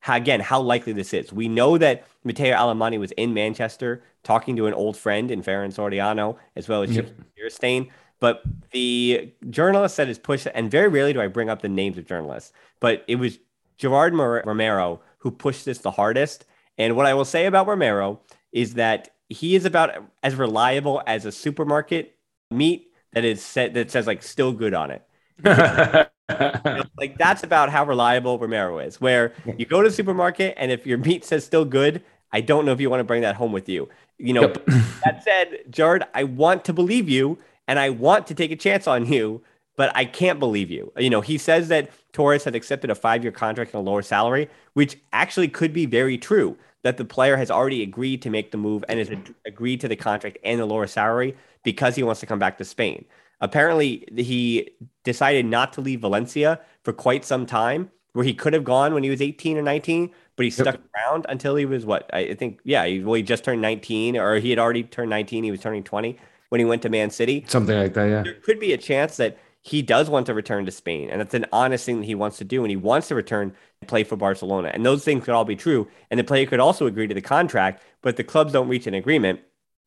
how, again how likely this is. We know that Mateu Alemany was in Manchester talking to an old friend in Ferran Soriano as well as Yep. Stain. But the journalist that is pushed, and very rarely do I bring up the names of journalists, but it was Gerard Romero who pushed this the hardest. And what I will say about Romero is that he is about as reliable as a supermarket meat that is set that says like still good on it. <laughs> <laughs> Like that's about how reliable Romero is. Where you go to the supermarket and if your meat says still good, I don't know if you want to bring that home with you. You know, Yep. <laughs> that said, Jared, I want to believe you and I want to take a chance on you, but I can't believe you. You know, he says that Torres had accepted a five year contract and a lower salary, which actually could be very true. That the player has already agreed to make the move and has ag- agreed to the contract and the lower salary because he wants to come back to Spain. Apparently, he decided not to leave Valencia for quite some time, where he could have gone when he was 18 or 19, but he stuck around until he was what I think, yeah, he, well, he just turned 19, or he had already turned 19. He was turning 20 when he went to Man City. Something like that, yeah. There could be a chance that he does want to return to Spain, and that's an honest thing that he wants to do, and he wants to return and play for Barcelona. And those things could all be true, and the player could also agree to the contract, but the clubs don't reach an agreement.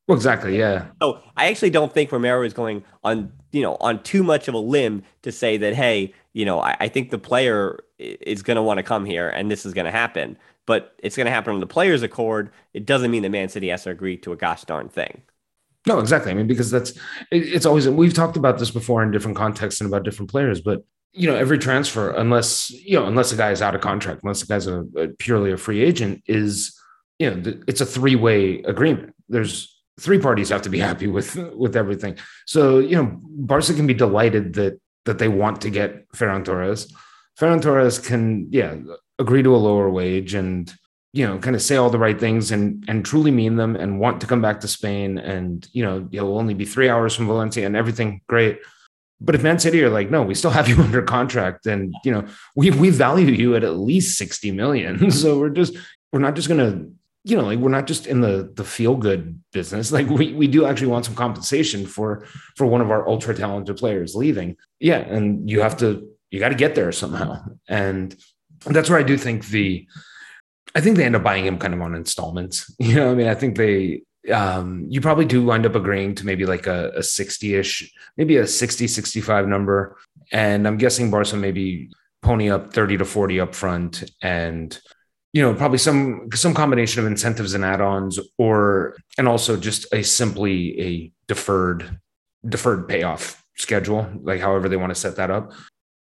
Well, exactly, yeah. So I actually don't think Romero is going on, you know, on too much of a limb to say that, hey, you know, I, I think the player is going to want to come here and this is going to happen. But it's going to happen on the player's accord. It doesn't mean that Man City has to agree to a gosh darn thing. No, exactly. I mean, because that's it, it's always we've talked about this before in different contexts and about different players, but you know, every transfer, unless you know, unless a guy is out of contract, unless the guy's a, a purely a free agent, is you know, it's a three way agreement. There's three parties have to be <laughs> happy with with everything. So you know, Barca can be delighted that that they want to get Ferran Torres. Ferran Torres can, yeah, agree to a lower wage and you know, kind of say all the right things and and truly mean them and want to come back to Spain and you know, you'll only be three hours from Valencia and everything great. But if Man City are like, no, we still have you <laughs> under contract, and you know, we we value you at at least 60 million. <laughs> So we're just we're not just gonna, you know, like we're not just in the the feel good business. Like we we do actually want some compensation for for one of our ultra talented players leaving. Yeah, and you have to you got to get there somehow. And that's where I do think the I think they end up buying him kind of on installments. <laughs> You know, I mean, I think they um you probably do wind up agreeing to maybe like a, a 60-ish, maybe a 60, 65 number. And I'm guessing Barca maybe pony up 30 to 40 up front and you know, probably some some combination of incentives and add-ons or and also just a simply a deferred deferred payoff schedule, like however they want to set that up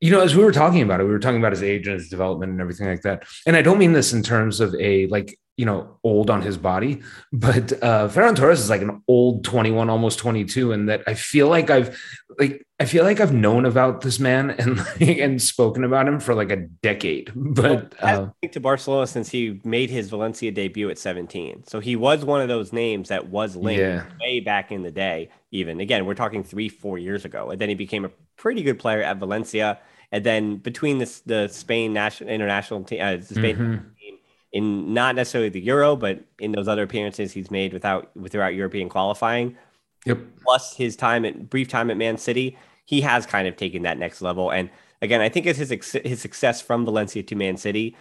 you know, as we were talking about it, we were talking about his age and his development and everything like that. And I don't mean this in terms of a like, you know, old on his body, but uh Ferran Torres is like an old 21, almost 22. And that I feel like I've like I feel like I've known about this man <laughs> and like, and spoken about him for like a decade. <laughs> But Has uh, to Barcelona since he made his Valencia debut at 17. So he was one of those names that was linked Yeah. way back in the day. Even again, we're talking three, four years ago, and then he became a pretty good player at Valencia. And then between this, the Spain national international team, uh, the Spain Mhm. team, in not necessarily the Euro, but in those other appearances he's made without without European qualifying, yep. plus his time at brief time at Man City, he has kind of taken that next level. And again, I think it's his his success from Valencia to Man City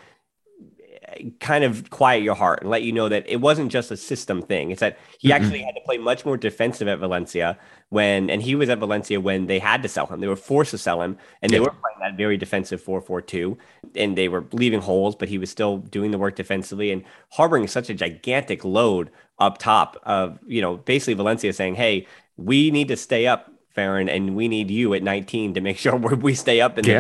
kind of quiet your heart and let you know that it wasn't just a system thing. It's that he Mhm. actually had to play much more defensive at Valencia when, and he was at Valencia when they had to sell him. They were forced to sell him, and they Yeah. were playing that very defensive 4 4 2, and they were leaving holes, but he was still doing the work defensively and harboring such a gigantic load up top of, you know, basically Valencia saying, hey, we need to stay up, Ferran, and we need you at 19 to make <laughs> sure we we stay up in the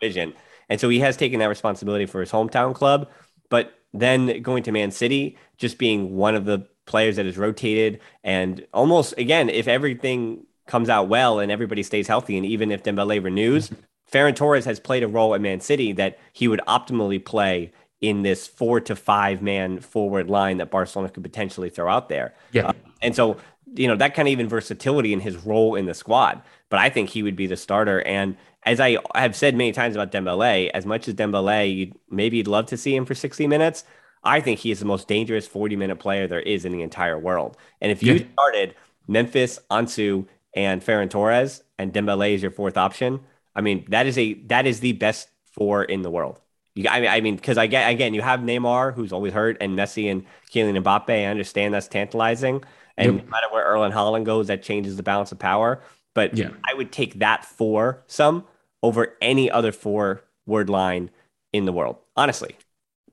division. And so he has taken that responsibility for his hometown club. But then going to Man City, just being one of the players that is rotated and almost again, if everything comes out well and everybody stays healthy, and even if Dembele renews, <laughs> Ferran Torres has played a role at Man City that he would optimally play in this four to five man forward line that Barcelona could potentially throw out there. Yeah. Uh, and so, you know, that kind of even versatility in his role in the squad. But I think he would be the starter. And as I have said many times about Dembele, as much as Dembele, you'd, maybe you'd love to see him for 60 minutes. I think he is the most dangerous 40 minute player there is in the entire world. And if you Yeah. started Memphis, Ansu, and Ferran Torres, and Dembele is your fourth option, I mean, that is a that is the best four in the world. You, I mean, I mean, because I get again, you have Neymar, who's always hurt, and Messi and Kylian Mbappe. I understand that's tantalizing, and Yep. no matter where Erling Haaland goes, that changes the balance of power. But Yeah. I would take that four some over any other four word line in the world, honestly.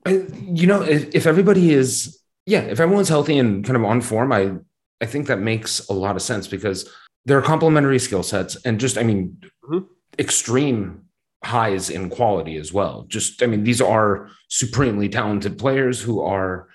You know, if, if everybody is, yeah, if everyone's healthy and kind of on form, I, I think that makes a lot of sense because there are complementary skill sets and just, I mean, Mhm. extreme highs in quality as well. Just, I mean, these are supremely talented players who are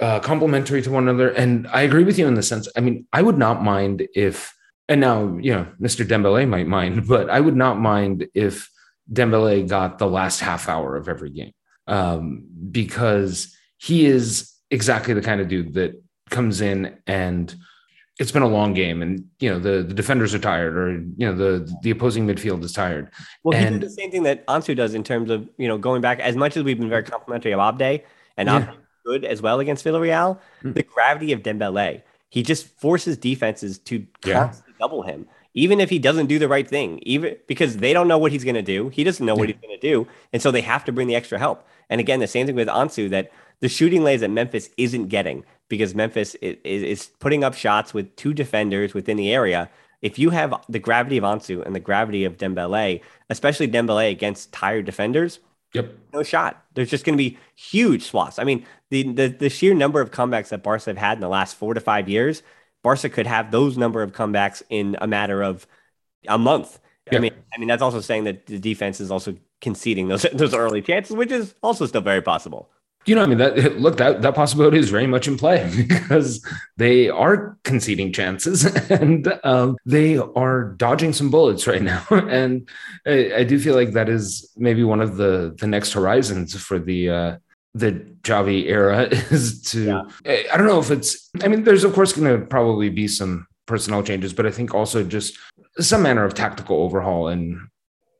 uh, complementary to one another. And I agree with you in the sense, I mean, I would not mind if, and now, you know, Mr. Dembele might mind, <laughs> but I would not mind if Dembele got the last half hour of every game um, because he is exactly the kind of dude that comes in and it's been a long game and you know the, the defenders are tired or you know the the opposing midfield is tired Well, he And- did the same thing that Ansu does in terms of you know going back. As much as we've been very complimentary of Abde and Yeah. Abde good as well against Villarreal, Mm. the gravity of Dembele, he just forces defenses to Yeah. Double him, even if he doesn't do the right thing. Even because they don't know what he's going to do, he doesn't know what he's going to do, and so they have to bring the extra help. And again, the same thing with Ansu that the shooting lays that Memphis isn't getting because Memphis is, is, is putting up shots with two defenders within the area. If you have the gravity of Ansu and the gravity of Dembele, especially Dembele against tired defenders, yep no shot. There's just going to be huge swaths. I mean, the, the the sheer number of comebacks that Barca have had in the last four to five years, Barca could have those number of comebacks in a matter of a month. I mean, I mean that's also saying that the defense is also conceding those <laughs> those early chances, which is also still very possible. you know i mean that <laughs> look that that possibility is very much in play <laughs> because they are conceding chances and um, they are dodging some bullets right now and I, I do feel like that is maybe one of the the next horizons for the uh the Xavi era <laughs> is to Yeah. I don't know if it's I mean there's of course going to probably be some personnel changes but I think also just some manner of tactical overhaul in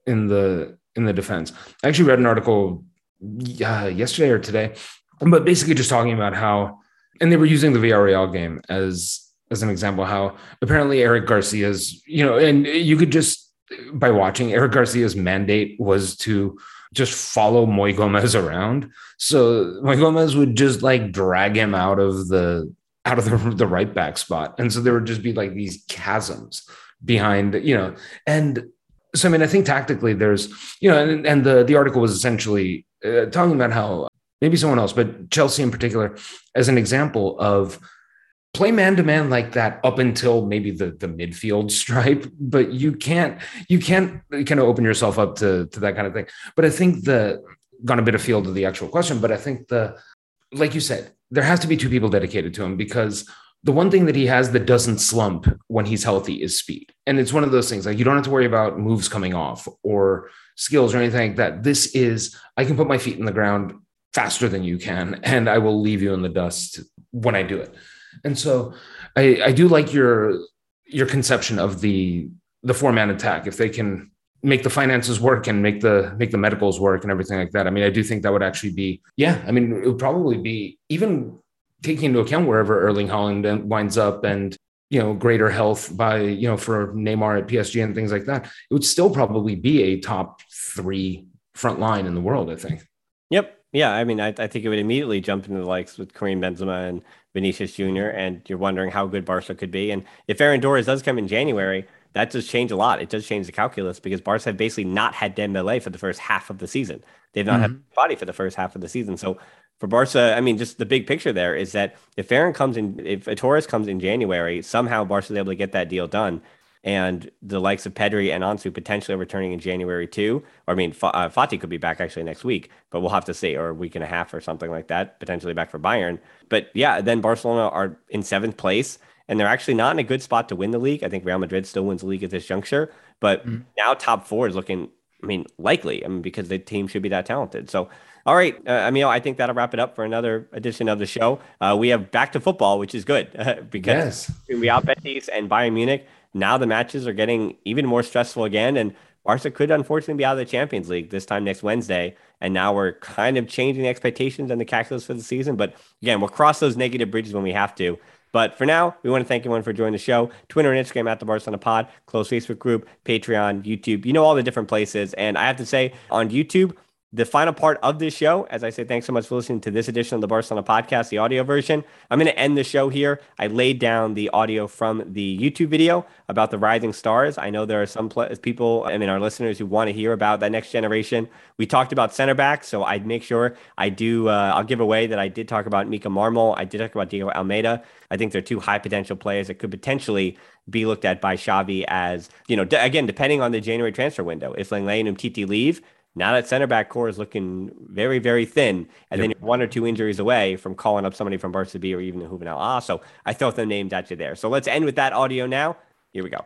in the in the defense. I actually read an article uh, yesterday or today, but basically just talking about how, and they were using the Villarreal game as as an example, how apparently Eric Garcia's, you know, and you could just by watching Eric Garcia's mandate was to just follow Moi Gomez around. So Moi Gomez would just like drag him out of the out of the, the right back spot. And so there would just be like these chasms behind, you know, and so I mean, I think tactically there's, you know, and, and the the article was essentially uh, talking about how maybe someone else, but Chelsea in particular, as an example of play man to man like that up until maybe the the midfield <laughs> stripe, but you can't you can't kind of open yourself up to to that kind of thing. But I think the gone a bit of field of the actual question, but I think the like you said, there has to be two people dedicated to him because the one thing that he has that doesn't slump when he's healthy is speed. And it's one of those things like you don't have to worry about moves coming off or skills or anything like that. This is, I can put my feet in the ground faster than you can, and I will leave you in the dust when I do it. And so I, I do like your your conception of the the four man attack. If they can make the finances work and make the make the medicals work and everything like that. I mean, I do think that would actually be, yeah. I mean, it would probably be even taking into account wherever Erling Haaland winds up and you know greater health by you know for Neymar at PSG and things like that. It would still probably be a top three front line in the world. I think. Yep. Yeah. I mean, I, I think it would immediately jump into the likes with Karim Benzema and Vinicius Jr. And you're wondering how good Barca could be. And if Aaron Torres does come in January, that does change a lot. It does change the calculus because Barca have basically not had Dembele for the first half of the season. They've not had mm-hmm. body for the first half of the season. So for Barca, I mean, just the big picture there is that if Aaron comes in, if Torres comes in January, somehow Barca is able to get that deal done. And the likes of Pedri and Ansu potentially returning in January too. Or I mean, F- uh, Fati could be back actually next week, but we'll have to see, or a week and a half or something like that, potentially back for Bayern. But yeah, then Barcelona are in seventh place. and they're actually not in a good spot to win the league. I think Real Madrid still wins the league at this juncture, but mm-hmm. now top four is looking, I mean, likely. I mean, because the team should be that talented. So, all right, uh, I mean, I think that'll wrap it up for another edition of the show. Uh, we have back to football, which is good uh, <laughs> because yes. Real Betis and Bayern Munich. Now the matches are getting even more stressful again, and Barca could unfortunately be out of the Champions League this time next Wednesday. And now we're kind of changing the expectations and the calculus for the season. But again, we'll cross those negative bridges when we have to. But for now, we want to thank everyone for joining the show. Twitter and Instagram at the Barcelona Pod, close Facebook group, Patreon, YouTube. You know all the different places. And I have to say, on YouTube, the final part of this show, as I say, thanks so much for listening to this edition of the Barcelona podcast, the audio version. I'm going to end the show here. I laid down the audio from the YouTube video about the rising stars. I know there are some pl- people, I mean, our listeners who want to hear about that next generation. We talked about center back, so I'd make sure I do, uh, I'll give away that I did talk about Mika Marmol. I did talk about Diego Almeida. I think they're two high potential players that could potentially be looked at by Xavi as, you know, d- again, depending on the January transfer window. If Lenglet and Umtiti leave, now that center back core is looking very, very thin, and yep. then one or two injuries away from calling up somebody from Barca B or even the Juvenil Ah. So I throw the names at you there. So let's end with that audio now. Here we go.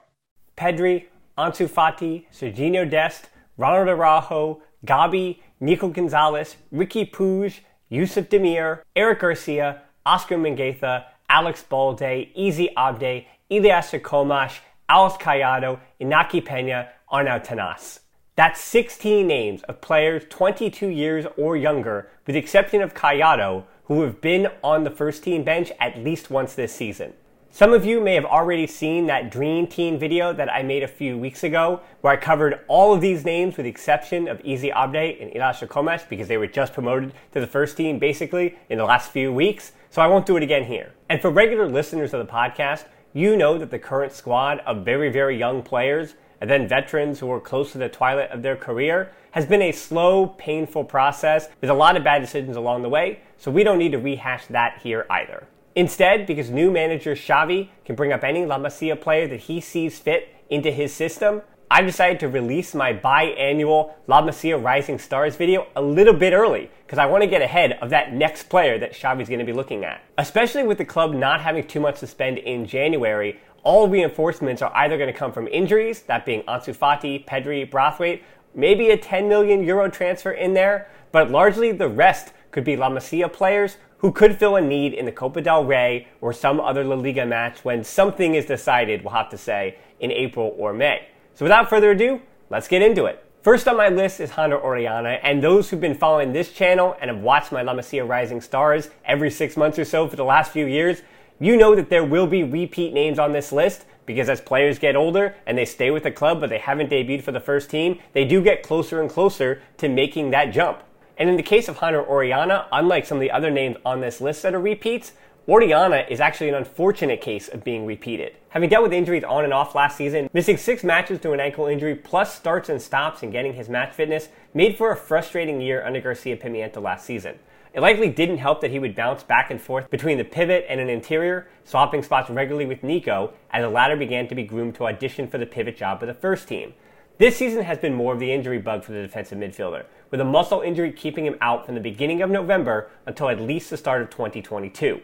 Pedri, Ansu Fati, Serginho Dest, Ronald Araujo, Gavi, Nico Gonzalez, Riqui Puig, Yusuf Demir, Eric Garcia, Oscar Mingueza, Alex Balde, Easy Abde, Ilias Akhomach, Alex Collado, Inaki Pena, Arnau Tenas. That's 16 names of players 22 years or younger, with the exception of Collado, who have been on the first team bench at least once this season. Some of you may have already seen that Dream Team video that I made a few weeks ago, where I covered all of these names with the exception of Easy Abde and Ilias Akhomach because they were just promoted to the first team basically in the last few weeks, so I won't do it again here. And for regular listeners of the podcast, you know that the current squad of very, very young players and then veterans who are close to the twilight of their career has been a slow, painful process with a lot of bad decisions along the way, so we don't need to rehash that here either. Instead, because new manager Xavi can bring up any La Masia player that he sees fit into his system, I've decided to release my biannual La Masia Rising Stars video a little bit early because I want to get ahead of that next player that Xavi's going to be looking at. Especially with the club not having too much to spend in January, all reinforcements are either going to come from injuries, that being Ansu Fati, Pedri, Braithwaite, maybe a 10 million euro transfer in there, but largely the rest could be La Masia players who could fill a need in the Copa del Rey or some other La Liga match when something is decided, we'll have to say, in April or May. So without further ado, let's get into it. First on my list is Jandro Orellana, and those who've been following this channel and have watched my La Masia Rising Stars every six months or so for the last few years you know that there will be repeat names on this list because as players get older and they stay with the club but they haven't debuted for the first team, they do get closer and closer to making that jump. And in the case of Jandro Orellana, unlike some of the other names on this list that are repeats, Orellana is actually an unfortunate case of being repeated. Having dealt with injuries on and off last season, missing six matches to an ankle injury, plus starts and stops and getting his match fitness, made for a frustrating year under Garcia Pimienta last season. It likely didn't help that he would bounce back and forth between the pivot and an interior, swapping spots regularly with Nico as the latter began to be groomed to audition for the pivot job of the first team. This season has been more of the injury bug for the defensive midfielder, with a muscle injury keeping him out from the beginning of November until at least the start of 2022.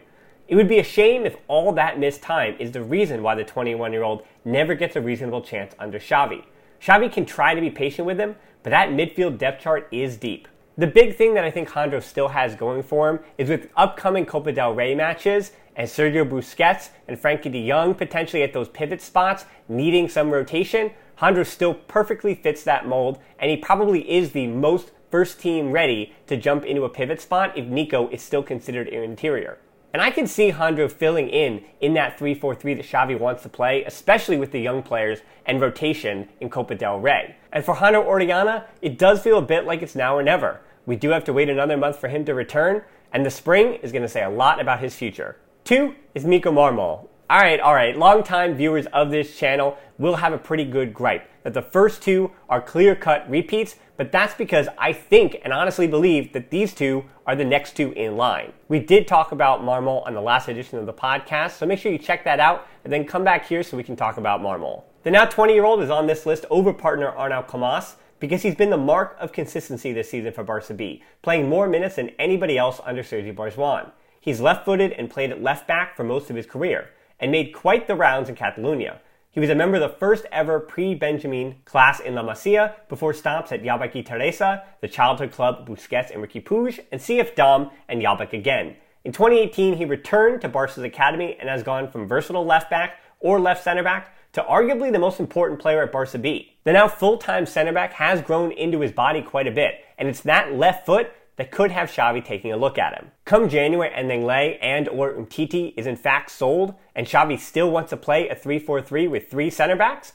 It would be a shame if all that missed time is the reason why the 21 year old never gets a reasonable chance under Xavi. Xavi can try to be patient with him, but that midfield depth chart is deep. The big thing that I think Jandro still has going for him is with upcoming Copa del Rey matches and Sergio Busquets and Frenkie de Jong potentially at those pivot spots needing some rotation. Jandro still perfectly fits that mold, and he probably is the most first team ready to jump into a pivot spot if Nico is still considered an interior. And I can see Jandro filling in in that 3 4 3 that Xavi wants to play, especially with the young players and rotation in Copa del Rey. And for Jandro Orellana, it does feel a bit like it's now or never. We do have to wait another month for him to return, and the spring is going to say a lot about his future. Two is Mika Marmol. All right, all right, longtime viewers of this channel will have a pretty good gripe that the first two are clear cut repeats, but that's because I think and honestly believe that these two are the next two in line. We did talk about Marmol on the last edition of the podcast, so make sure you check that out and then come back here so we can talk about Marmol. The now 20 year old is on this list over partner Arnau Comas because he's been the mark of consistency this season for Barca B, playing more minutes than anybody else under Sergi Barjuan. He's left footed and played at left back for most of his career. and made quite the rounds in Catalonia. He was a member of the first ever pre-Benjamin class in La Masia before stops at Jablek i Teresa, the childhood club Busquets and Riqui Puig, and CF Damm and Jablek again. In 2018, he returned to Barca's academy and has gone from versatile left back or left center back to arguably the most important player at Barca B. The now full-time center back has grown into his body quite a bit, and it's that left foot that could have Xavi taking a look at him. Come January and Lenglet and or Umtiti is in fact sold and Xavi still wants to play a 3-4-3 with three center backs,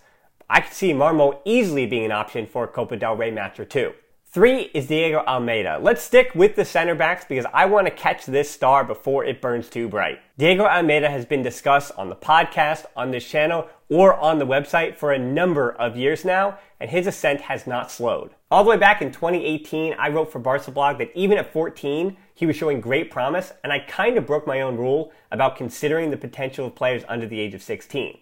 I could see Marmo easily being an option for a Copa del Rey match or two. Three is Diego Almeida. Let's stick with the center backs because I want to catch this star before it burns too bright. Diego Almeida has been discussed on the podcast, on this channel, or on the website for a number of years now, and his ascent has not slowed. All the way back in 2018, I wrote for Barca Blog that even at 14, he was showing great promise, and I kind of broke my own rule about considering the potential of players under the age of 16.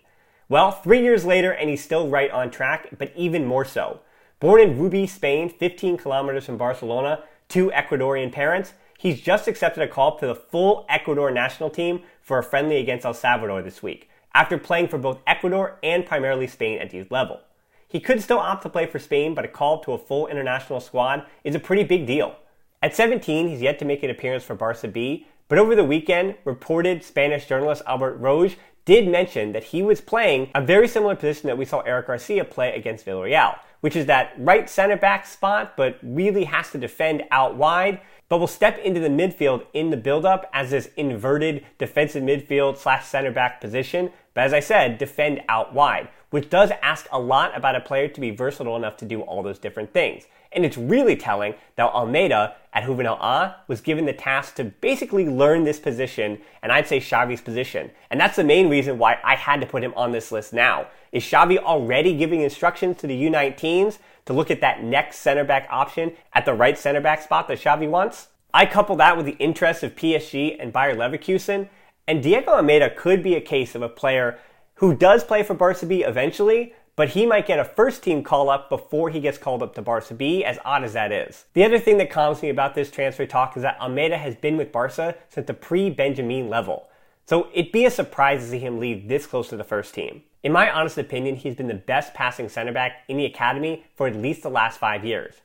Well, three years later, and he's still right on track, but even more so. Born in Rubi, Spain, 15 kilometers from Barcelona, to Ecuadorian parents, he's just accepted a call to the full Ecuador national team for a friendly against El Salvador this week, after playing for both Ecuador and primarily Spain at youth level. He could still opt to play for Spain, but a call to a full international squad is a pretty big deal. At 17, he's yet to make an appearance for Barca B, but over the weekend, reported Spanish journalist Albert Roge did mention that he was playing a very similar position that we saw Eric Garcia play against Villarreal, which is that right center back spot, but really has to defend out wide, but will step into the midfield in the build-up as this inverted defensive midfield slash center back position. But as I said, defend out wide, which does ask a lot about a player to be versatile enough to do all those different things. And it's really telling that Almeida at Juvenil A was given the task to basically learn this position, and I'd say Xavi's position. And that's the main reason why I had to put him on this list now. Is Xavi already giving instructions to the U19s to look at that next center back option at the right center back spot that Xavi wants? I couple that with the interest of PSG and Bayer Leverkusen, and Diego Almeida could be a case of a player who does play for Barca B eventually, but he might get a first team call up before he gets called up to Barca B, as odd as that is. The other thing that calms me about this transfer talk is that Almeida has been with Barca since the pre Benjamin level. So it'd be a surprise to see him leave this close to the first team. In my honest opinion, he's been the best passing center back in the academy for at least the last five years.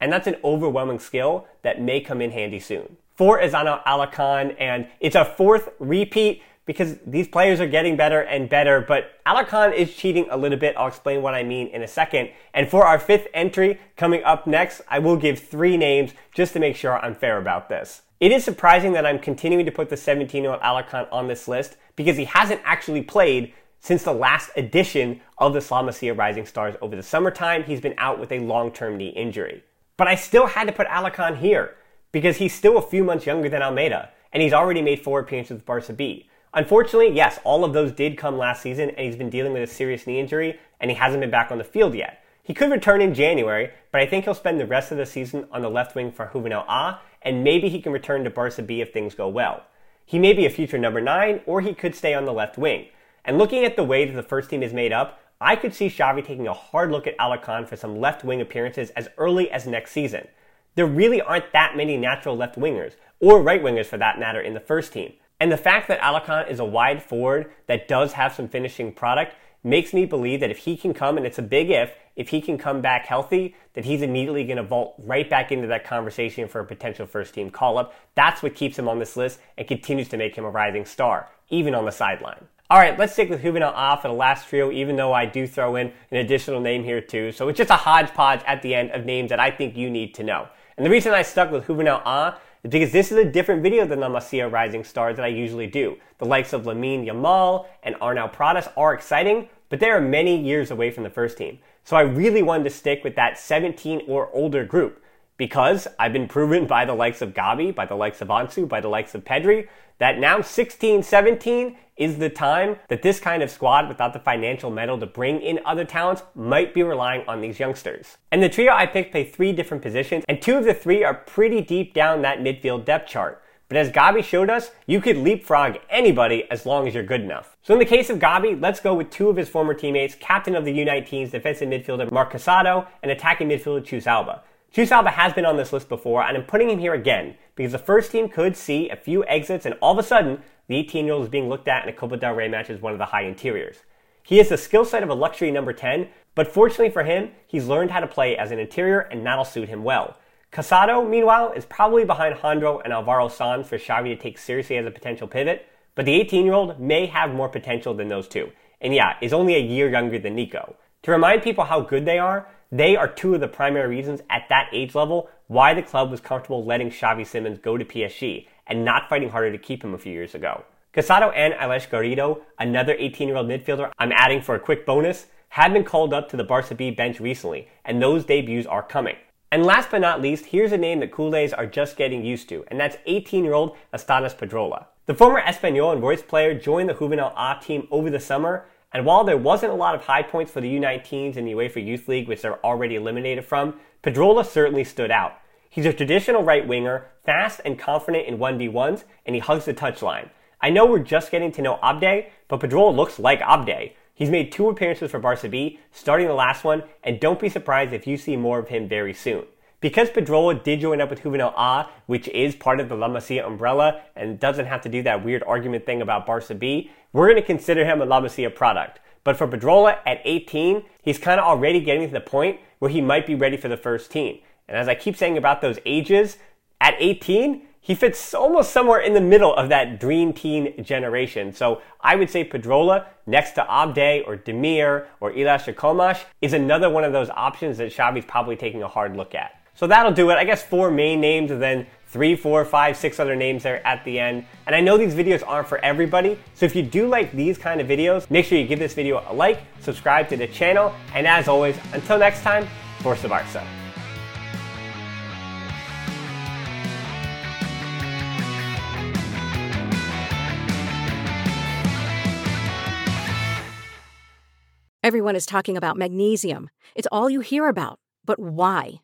And that's an overwhelming skill that may come in handy soon. Four is Angel Alarcon, and it's a fourth repeat because these players are getting better and better, but Alarcon is cheating a little bit. I'll explain what I mean in a second. And for our fifth entry coming up next, I will give three names just to make sure I'm fair about this. It is surprising that I'm continuing to put the 17 year old Alarcon on this list because he hasn't actually played since the last edition of the La Masia Rising Stars over the summertime. He's been out with a long term knee injury. But I still had to put Alarcon here because he's still a few months younger than Almeida and he's already made four appearances with Barca B. Unfortunately, yes, all of those did come last season, and he's been dealing with a serious knee injury, and he hasn't been back on the field yet. He could return in January, but I think he'll spend the rest of the season on the left wing for Juvenil A, and maybe he can return to Barca B if things go well. He may be a future number nine, or he could stay on the left wing. And looking at the way that the first team is made up, I could see Xavi taking a hard look at Alarcon for some left wing appearances as early as next season. There really aren't that many natural left wingers, or right wingers for that matter, in the first team. And the fact that Alarcon is a wide forward that does have some finishing product makes me believe that if he can come, and it's a big if, if he can come back healthy, that he's immediately going to vault right back into that conversation for a potential first team call up. That's what keeps him on this list and continues to make him a rising star, even on the sideline. All right, let's stick with Juvenil A for the last trio, even though I do throw in an additional name here too. So it's just a hodgepodge at the end of names that I think you need to know. And the reason I stuck with Juvenil A because this is a different video than the Masia Rising Stars that I usually do. The likes of Lamine Yamal and Arnau Pradas are exciting, but they are many years away from the first team. So I really wanted to stick with that 17 or older group because I've been proven by the likes of Gavi, by the likes of Ansu, by the likes of Pedri, that now 16, 17 is the time that this kind of squad without the financial metal to bring in other talents might be relying on these youngsters. And the trio I picked play three different positions, and two of the three are pretty deep down that midfield depth chart. But as Gavi showed us, you could leapfrog anybody as long as you're good enough. So in the case of Gavi, let's go with two of his former teammates, captain of the U19's defensive midfielder Marc Casado and attacking midfielder Chus Alba. Chus Alba has been on this list before, and I'm putting him here again because the first team could see a few exits, and all of a sudden, the 18 year old is being looked at in a Copa del Rey match as one of the high interiors. He has the skill set of a luxury number 10, but fortunately for him, he's learned how to play as an interior and that'll suit him well. Casado, meanwhile, is probably behind Jandro and Alvaro Sanz for Xavi to take seriously as a potential pivot, but the 18 year old may have more potential than those two. And yeah, is only a year younger than Nico. To remind people how good they are, they are two of the primary reasons at that age level why the club was comfortable letting Xavi Simons go to PSG and not fighting harder to keep him a few years ago. Casado and Alex Garrido, another 18 year old midfielder I'm adding for a quick bonus, have been called up to the Barca B bench recently, and those debuts are coming. And last but not least, here's a name that Culés are just getting used to, and that's 18 year old Estanis Pedrola. The former Espanyol and Royce player joined the Juvenil A team over the summer, and while there wasn't a lot of high points for the U19s in the UEFA Youth League, which they're already eliminated from, Pedrola certainly stood out. He's a traditional right winger, fast and confident in 1v1s, and he hugs the touchline. I know we're just getting to know Abde, but Pedrola looks like Abde. He's made two appearances for Barca B, starting the last one, and don't be surprised if you see more of him very soon. Because Pedrola did join up with Juvenil A, which is part of the La Masia umbrella and doesn't have to do that weird argument thing about Barca B, we're going to consider him a La Masia product. But for Pedrola at 18, he's kind of already getting to the point where he might be ready for the first team. And as I keep saying about those ages, at 18, he fits almost somewhere in the middle of that dream teen generation. So I would say Pedrola next to Abde or Demir or Ilias Akhomach is another one of those options that Xavi's probably taking a hard look at. So that'll do it. I guess four main names and then three, four, five, six other names there at the end. And I know these videos aren't for everybody. So if you do like these kind of videos, make sure you give this video a like, subscribe to the channel. And as always, until next time, Forza Barca. Everyone is talking about magnesium. It's all you hear about. But why?